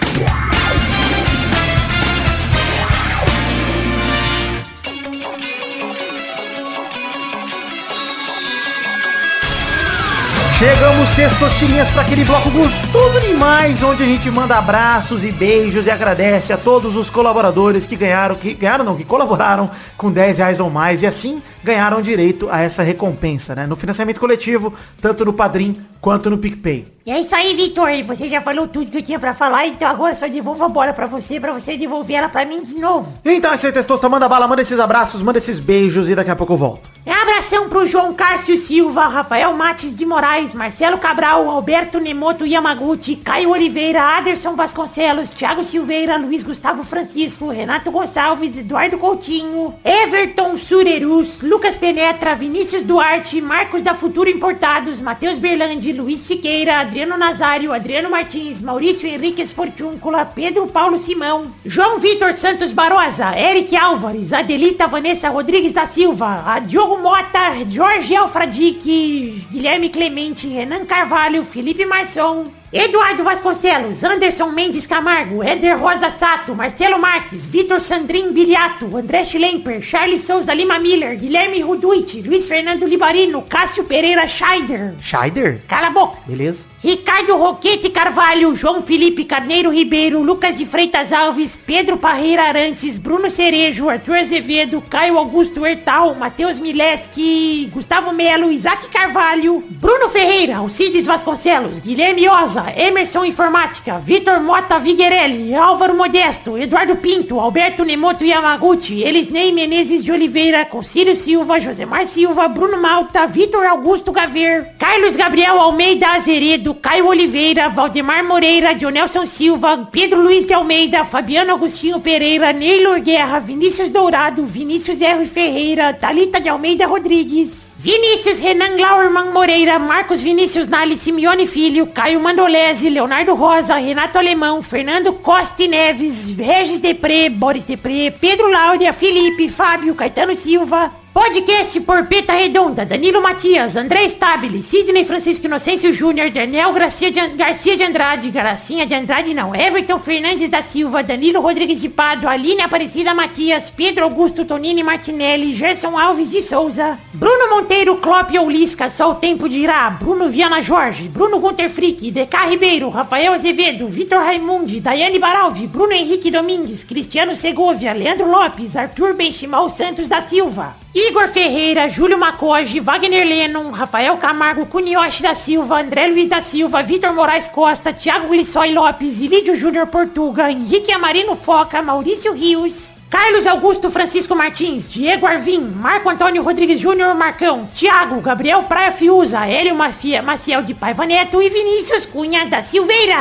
Chegamos, testosterinhas, para aquele bloco gostoso demais, onde a gente manda abraços e beijos e agradece a todos os colaboradores que ganharam, que ganharam não, que colaboraram com 10 reais ou mais e assim ganharam direito a essa recompensa, né? No financiamento coletivo, tanto no Padrim quanto no PicPay. E é isso aí, Vitor. Você já falou tudo que eu tinha pra falar, então agora só devolvo a bola pra você, pra você devolver ela pra mim de novo. Então é isso aí, Testosta, manda bala, manda esses abraços, manda esses beijos e daqui a pouco eu volto. É abração pro João Cárcio Silva, Rafael Mates de Moraes, Marcelo Cabral, Alberto Nemoto Yamaguchi, Caio Oliveira, Aderson Vasconcelos, Thiago Silveira, Luiz Gustavo Francisco, Renato Gonçalves, Eduardo Coutinho, Everton Surerus, Lucas Penetra, Vinícius Duarte, Marcos da Futuro Importados, Matheus Berlandi, Luiz Siqueira, Adriano Nazário, Adriano Martins, Maurício Henrique Esportúncula, Pedro Paulo Simão, João Vitor Santos Barosa, Eric Álvares, Adelita Vanessa Rodrigues da Silva, Diogo Mota, Jorge Alfradique, Guilherme Clemente, Renan Carvalho, Felipe Marçom, Eduardo Vasconcelos, Anderson Mendes Camargo, Éder Rosa Sato, Marcelo Marques, Vitor Sandrin Biliato, André Schlemper, Charles Souza Lima Miller, Guilherme Ruduit, Luiz Fernando Libarino, Cássio Pereira Scheider. Scheider? Cala a boca. Beleza. Ricardo Roquete Carvalho, João Felipe Carneiro Ribeiro, Lucas de Freitas Alves, Pedro Parreira Arantes, Bruno Cerejo, Arthur Azevedo, Caio Augusto Hertal, Matheus Mileski, Gustavo Melo, Isaac Carvalho, Bruno Ferreira, Alcides Vasconcelos, Guilherme Oza, Emerson Informática, Vitor Mota Viguerelli, Álvaro Modesto, Eduardo Pinto, Alberto Nemoto Yamaguchi, Elisnei Menezes de Oliveira, Concílio Silva, Josemar Silva, Bruno Malta, Vitor Augusto Gaver, Carlos Gabriel Almeida Azeredo, Caio Oliveira, Valdemar Moreira, Dionelson Silva, Pedro Luiz de Almeida, Fabiano Agostinho Pereira, Neylor Guerra, Vinícius Dourado, Vinícius R. Ferreira, Talita de Almeida Rodrigues, Vinícius Renan Lauerman Moreira, Marcos Vinícius Nali Simeone Filho, Caio Mandolese, Leonardo Rosa, Renato Alemão, Fernando Costa Neves, Regis Depré, Boris Depré, Pedro Láudia, Felipe, Fábio, Caetano Silva, Podcast Porpeta Redonda, Danilo Matias, André Stabile, Sidney Francisco Inocêncio Júnior, Daniel Garcia de, Garcia de Andrade, Gracinha de Andrade não, Everton Fernandes da Silva, Danilo Rodrigues de Pado, Aline Aparecida Matias, Pedro Augusto Tonini Martinelli, Gerson Alves de Souza, Bruno Monteiro, Clópio Oulisca, Só o Tempo dirá, Bruno Viana Jorge, Bruno Gunter Frick, DK Ribeiro, Rafael Azevedo, Vitor Raimundi, Daiane Baraldi, Bruno Henrique Domingues, Cristiano Segovia, Leandro Lopes, Arthur Benchimal Santos da Silva, Igor Ferreira, Júlio Macoge, Wagner Lennon, Rafael Camargo, Cunioche da Silva, André Luiz da Silva, Vitor Moraes Costa, Thiago Glissói Lopes, Ilídio Júnior Portuga, Henrique Amarino Foca, Maurício Rios, Carlos Augusto Francisco Martins, Diego Arvim, Marco Antônio Rodrigues Júnior Marcão, Thiago, Gabriel Praia Fiuza, Hélio Mafia, Maciel de Paiva Neto e Vinícius Cunha da Silveira.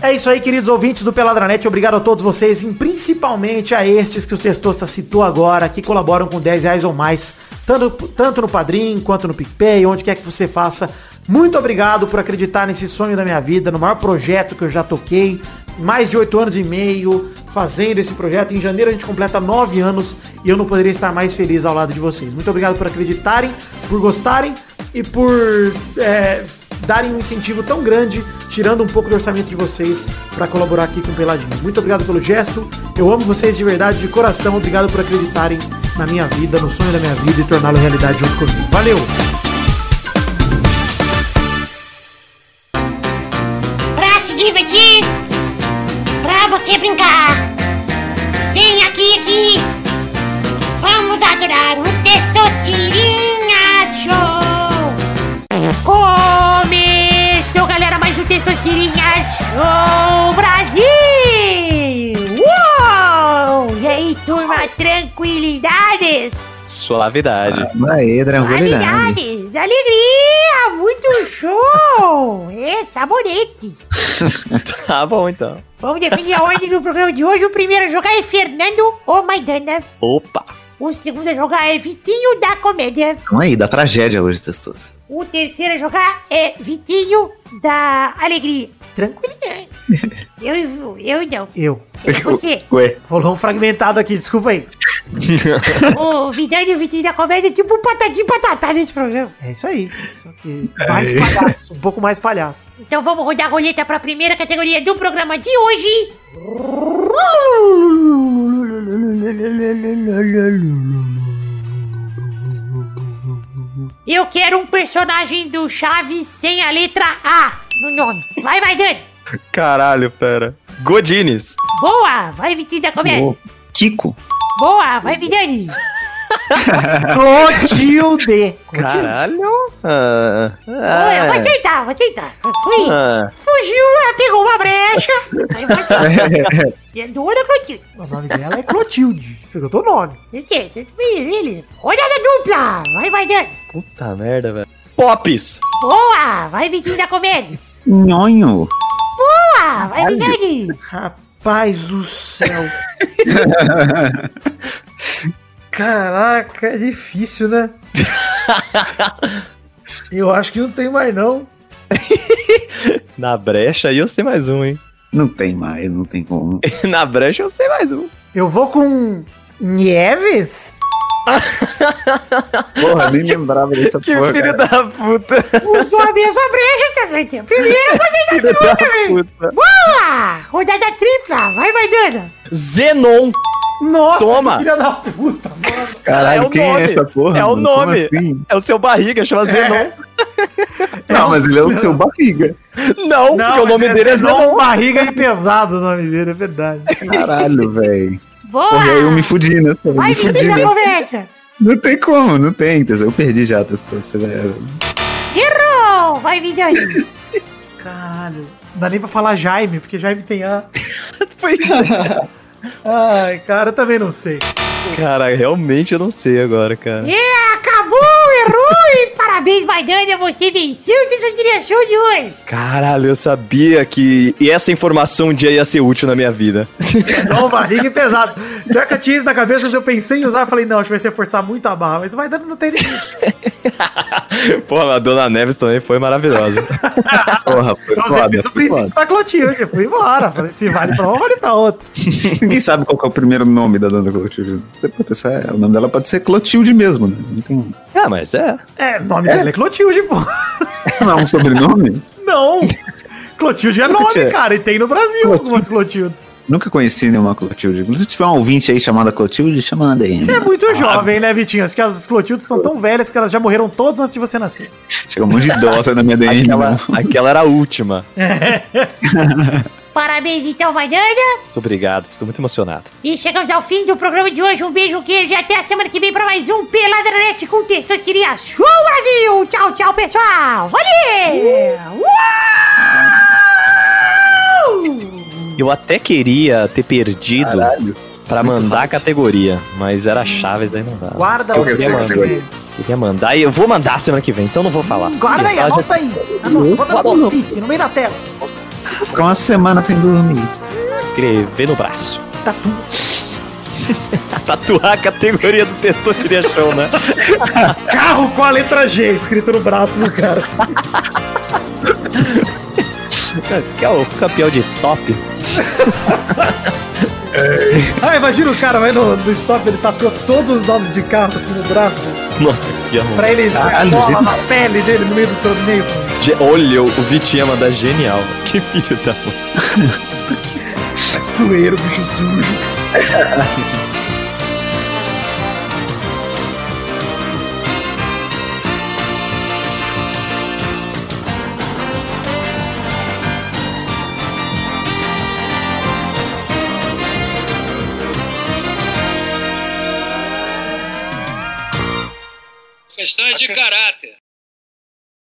É isso aí, queridos ouvintes do Peladranet. Obrigado a todos vocês, e principalmente a estes que o Testosta citou agora, que colaboram com 10 reais ou mais, tanto, tanto no Padrim quanto no PicPay, onde quer que você faça. Muito obrigado por acreditar nesse sonho da minha vida, no maior projeto que eu já toquei. Mais de 8 anos e meio fazendo esse projeto. Em janeiro a gente completa 9 anos e eu não poderia estar mais feliz ao lado de vocês. Muito obrigado por acreditarem, por gostarem e por é, darem um incentivo tão grande, tirando um pouco do orçamento de vocês para colaborar aqui com o Peladinho. Muito obrigado pelo gesto. Eu amo vocês de verdade, de coração. Obrigado por acreditarem na minha vida, no sonho da minha vida e torná-lo realidade junto comigo. Valeu! Começou, galera, mais um Testosterinha Show Brasil. Uou! E aí, turma, tranquilidades? Suavidade. Aí, tranquilidade. Alegria, Ah, muito show! É, sabonete. Tá bom, então. Vamos definir a ordem do programa de hoje. O primeiro a jogar é Fernando ou Maidana. Opa. O segundo a jogar é Vitinho da Comédia. Calma aí, da tragédia hoje, Testoso. O terceiro a jogar é Vitinho da Alegria. Tranquilinho. Eu, eu não. Eu. E você? Ué. Rolou um fragmentado aqui, desculpa aí. o Vidani e o Vitinho da Comédia é tipo um patati patatá nesse programa. É isso aí. Só que mais palhaço, um pouco mais palhaço. Então vamos rodar a roleta para a primeira categoria do programa de hoje. Eu quero um personagem do Chaves sem a letra A no nome. Vai, vai, Dani. Caralho, pera. Godines. Boa, vai, Vitinho da Comédia. Kiko. Boa, vai, Vidani. Clotilde. Caralho. Ah, Boa, vai aceitar, vai aceitar. Fui. ah. Fugiu, ela pegou uma brecha. Aí vai aceitar. E é dona Clotilde. O nome dela é Clotilde. Perguntou o nome. Ele. Rodada dupla. Vai, vai, Dani. Puta merda, velho. Pops. Boa, vai, Vitinho da Comédia. Nhonho. Boa, vai, Vidani. Rapaz do céu. Caraca, é difícil, né? Eu acho que não tem mais, não. Na brecha aí eu sei mais um, hein? Não tem mais, não tem como. Na brecha eu sei mais um. Eu vou com Nieves? Porra, nem lembrava dessa Que porra. filho cara. da puta. Usou a mesma brecha, você acertou. Primeiro, você Filho segunda, da velho. Boa! Rodada tripla. Vai, vai, Dana. Zenon. Nossa, Toma. que filha da puta, mano. Caralho, É o quem nome. é essa porra? É o mano? Como nome. assim? É o seu barriga, chama Zenon. Não, mas ele é o seu barriga. Não, porque o nome dele é Zenon. Barriga e pesado o nome dele, é verdade. Caralho, velho. Boa! Porra, aí eu me fudi, né? Eu Vai, me fudi, né? Não tem como, não tem. Eu perdi já, Tesão. Você vai... Errou! Vai, Vidani. Caralho. Não dá nem pra falar Jaime, porque Jaime tem A. Pois é. Ai, cara, eu também não sei. Cara, realmente eu não sei agora, cara. É, acabou, errou e parabéns, Maidana, você venceu dessa direção de hoje. Caralho, eu sabia que essa informação um dia ia ser útil na minha vida. Não, barriga e pesado. Já que eu tinha isso na cabeça, mas eu pensei em usar, eu falei, não, acho que vai ser forçar muito a barra, mas vai dando no tem limites. Pô, a Dona Neves também foi maravilhosa. Porra, foi Então você foda. fez o foi princípio da Clotilde, eu fui embora. Falei, se vale pra uma, vale pra outra. Ninguém sabe qual que é o primeiro nome da dona Clotilde. Você pode pensar, é, o nome dela pode ser Clotilde mesmo, né? Não tem. ah, mas é. É, o nome dela é Clotilde, pô. Não é um sobrenome? Não. Clotilde é nome, tinha- cara, e tem no Brasil algumas Clotildes. Nunca conheci nenhuma Clotilde. Inclusive, se tiver um ouvinte aí chamada Clotilde, chama na DM. Você é muito jovem, né, Vitinho? Acho que as Clotildes estão tão velhas que elas já morreram todas antes de você nascer. Chega um monte de idosa na minha DM. Aquela, aquela era a última. Parabéns então, Maidana. Muito obrigado, estou muito emocionado. E chegamos ao fim do programa de hoje. Um beijo, um queijo e até a semana que vem pra mais um Peladranet com textos que Show Brasil! Tchau, tchau, pessoal! Valeu! Uau! Eu até queria ter perdido pra mandar a categoria, mas era Chaves, daí não dá. Guarda Qual que é você. essa semana que categoria? vem. Queria mandar e eu vou mandar semana que vem, então não vou falar. Guarda aí, Eu anota aí. Anota, no post-it, no meio da tela. Ficar uma semana sem dormir. Escrever no braço. Tatu. Tatuar a categoria do Testosteria Show, né? Carro com a letra G escrito no braço do cara. Esse aqui é o campeão de stop. Ah, imagina o cara vai no, no stop, ele tatua todos os nomes de carro assim no braço, Nossa, que amor. pra ele ver a bola na pele dele no meio do torneio. Ge- Olha, o Vitinho ia mandar genial. Que filho da mãe. Sueiro, bicho sujo. Questão é de caráter.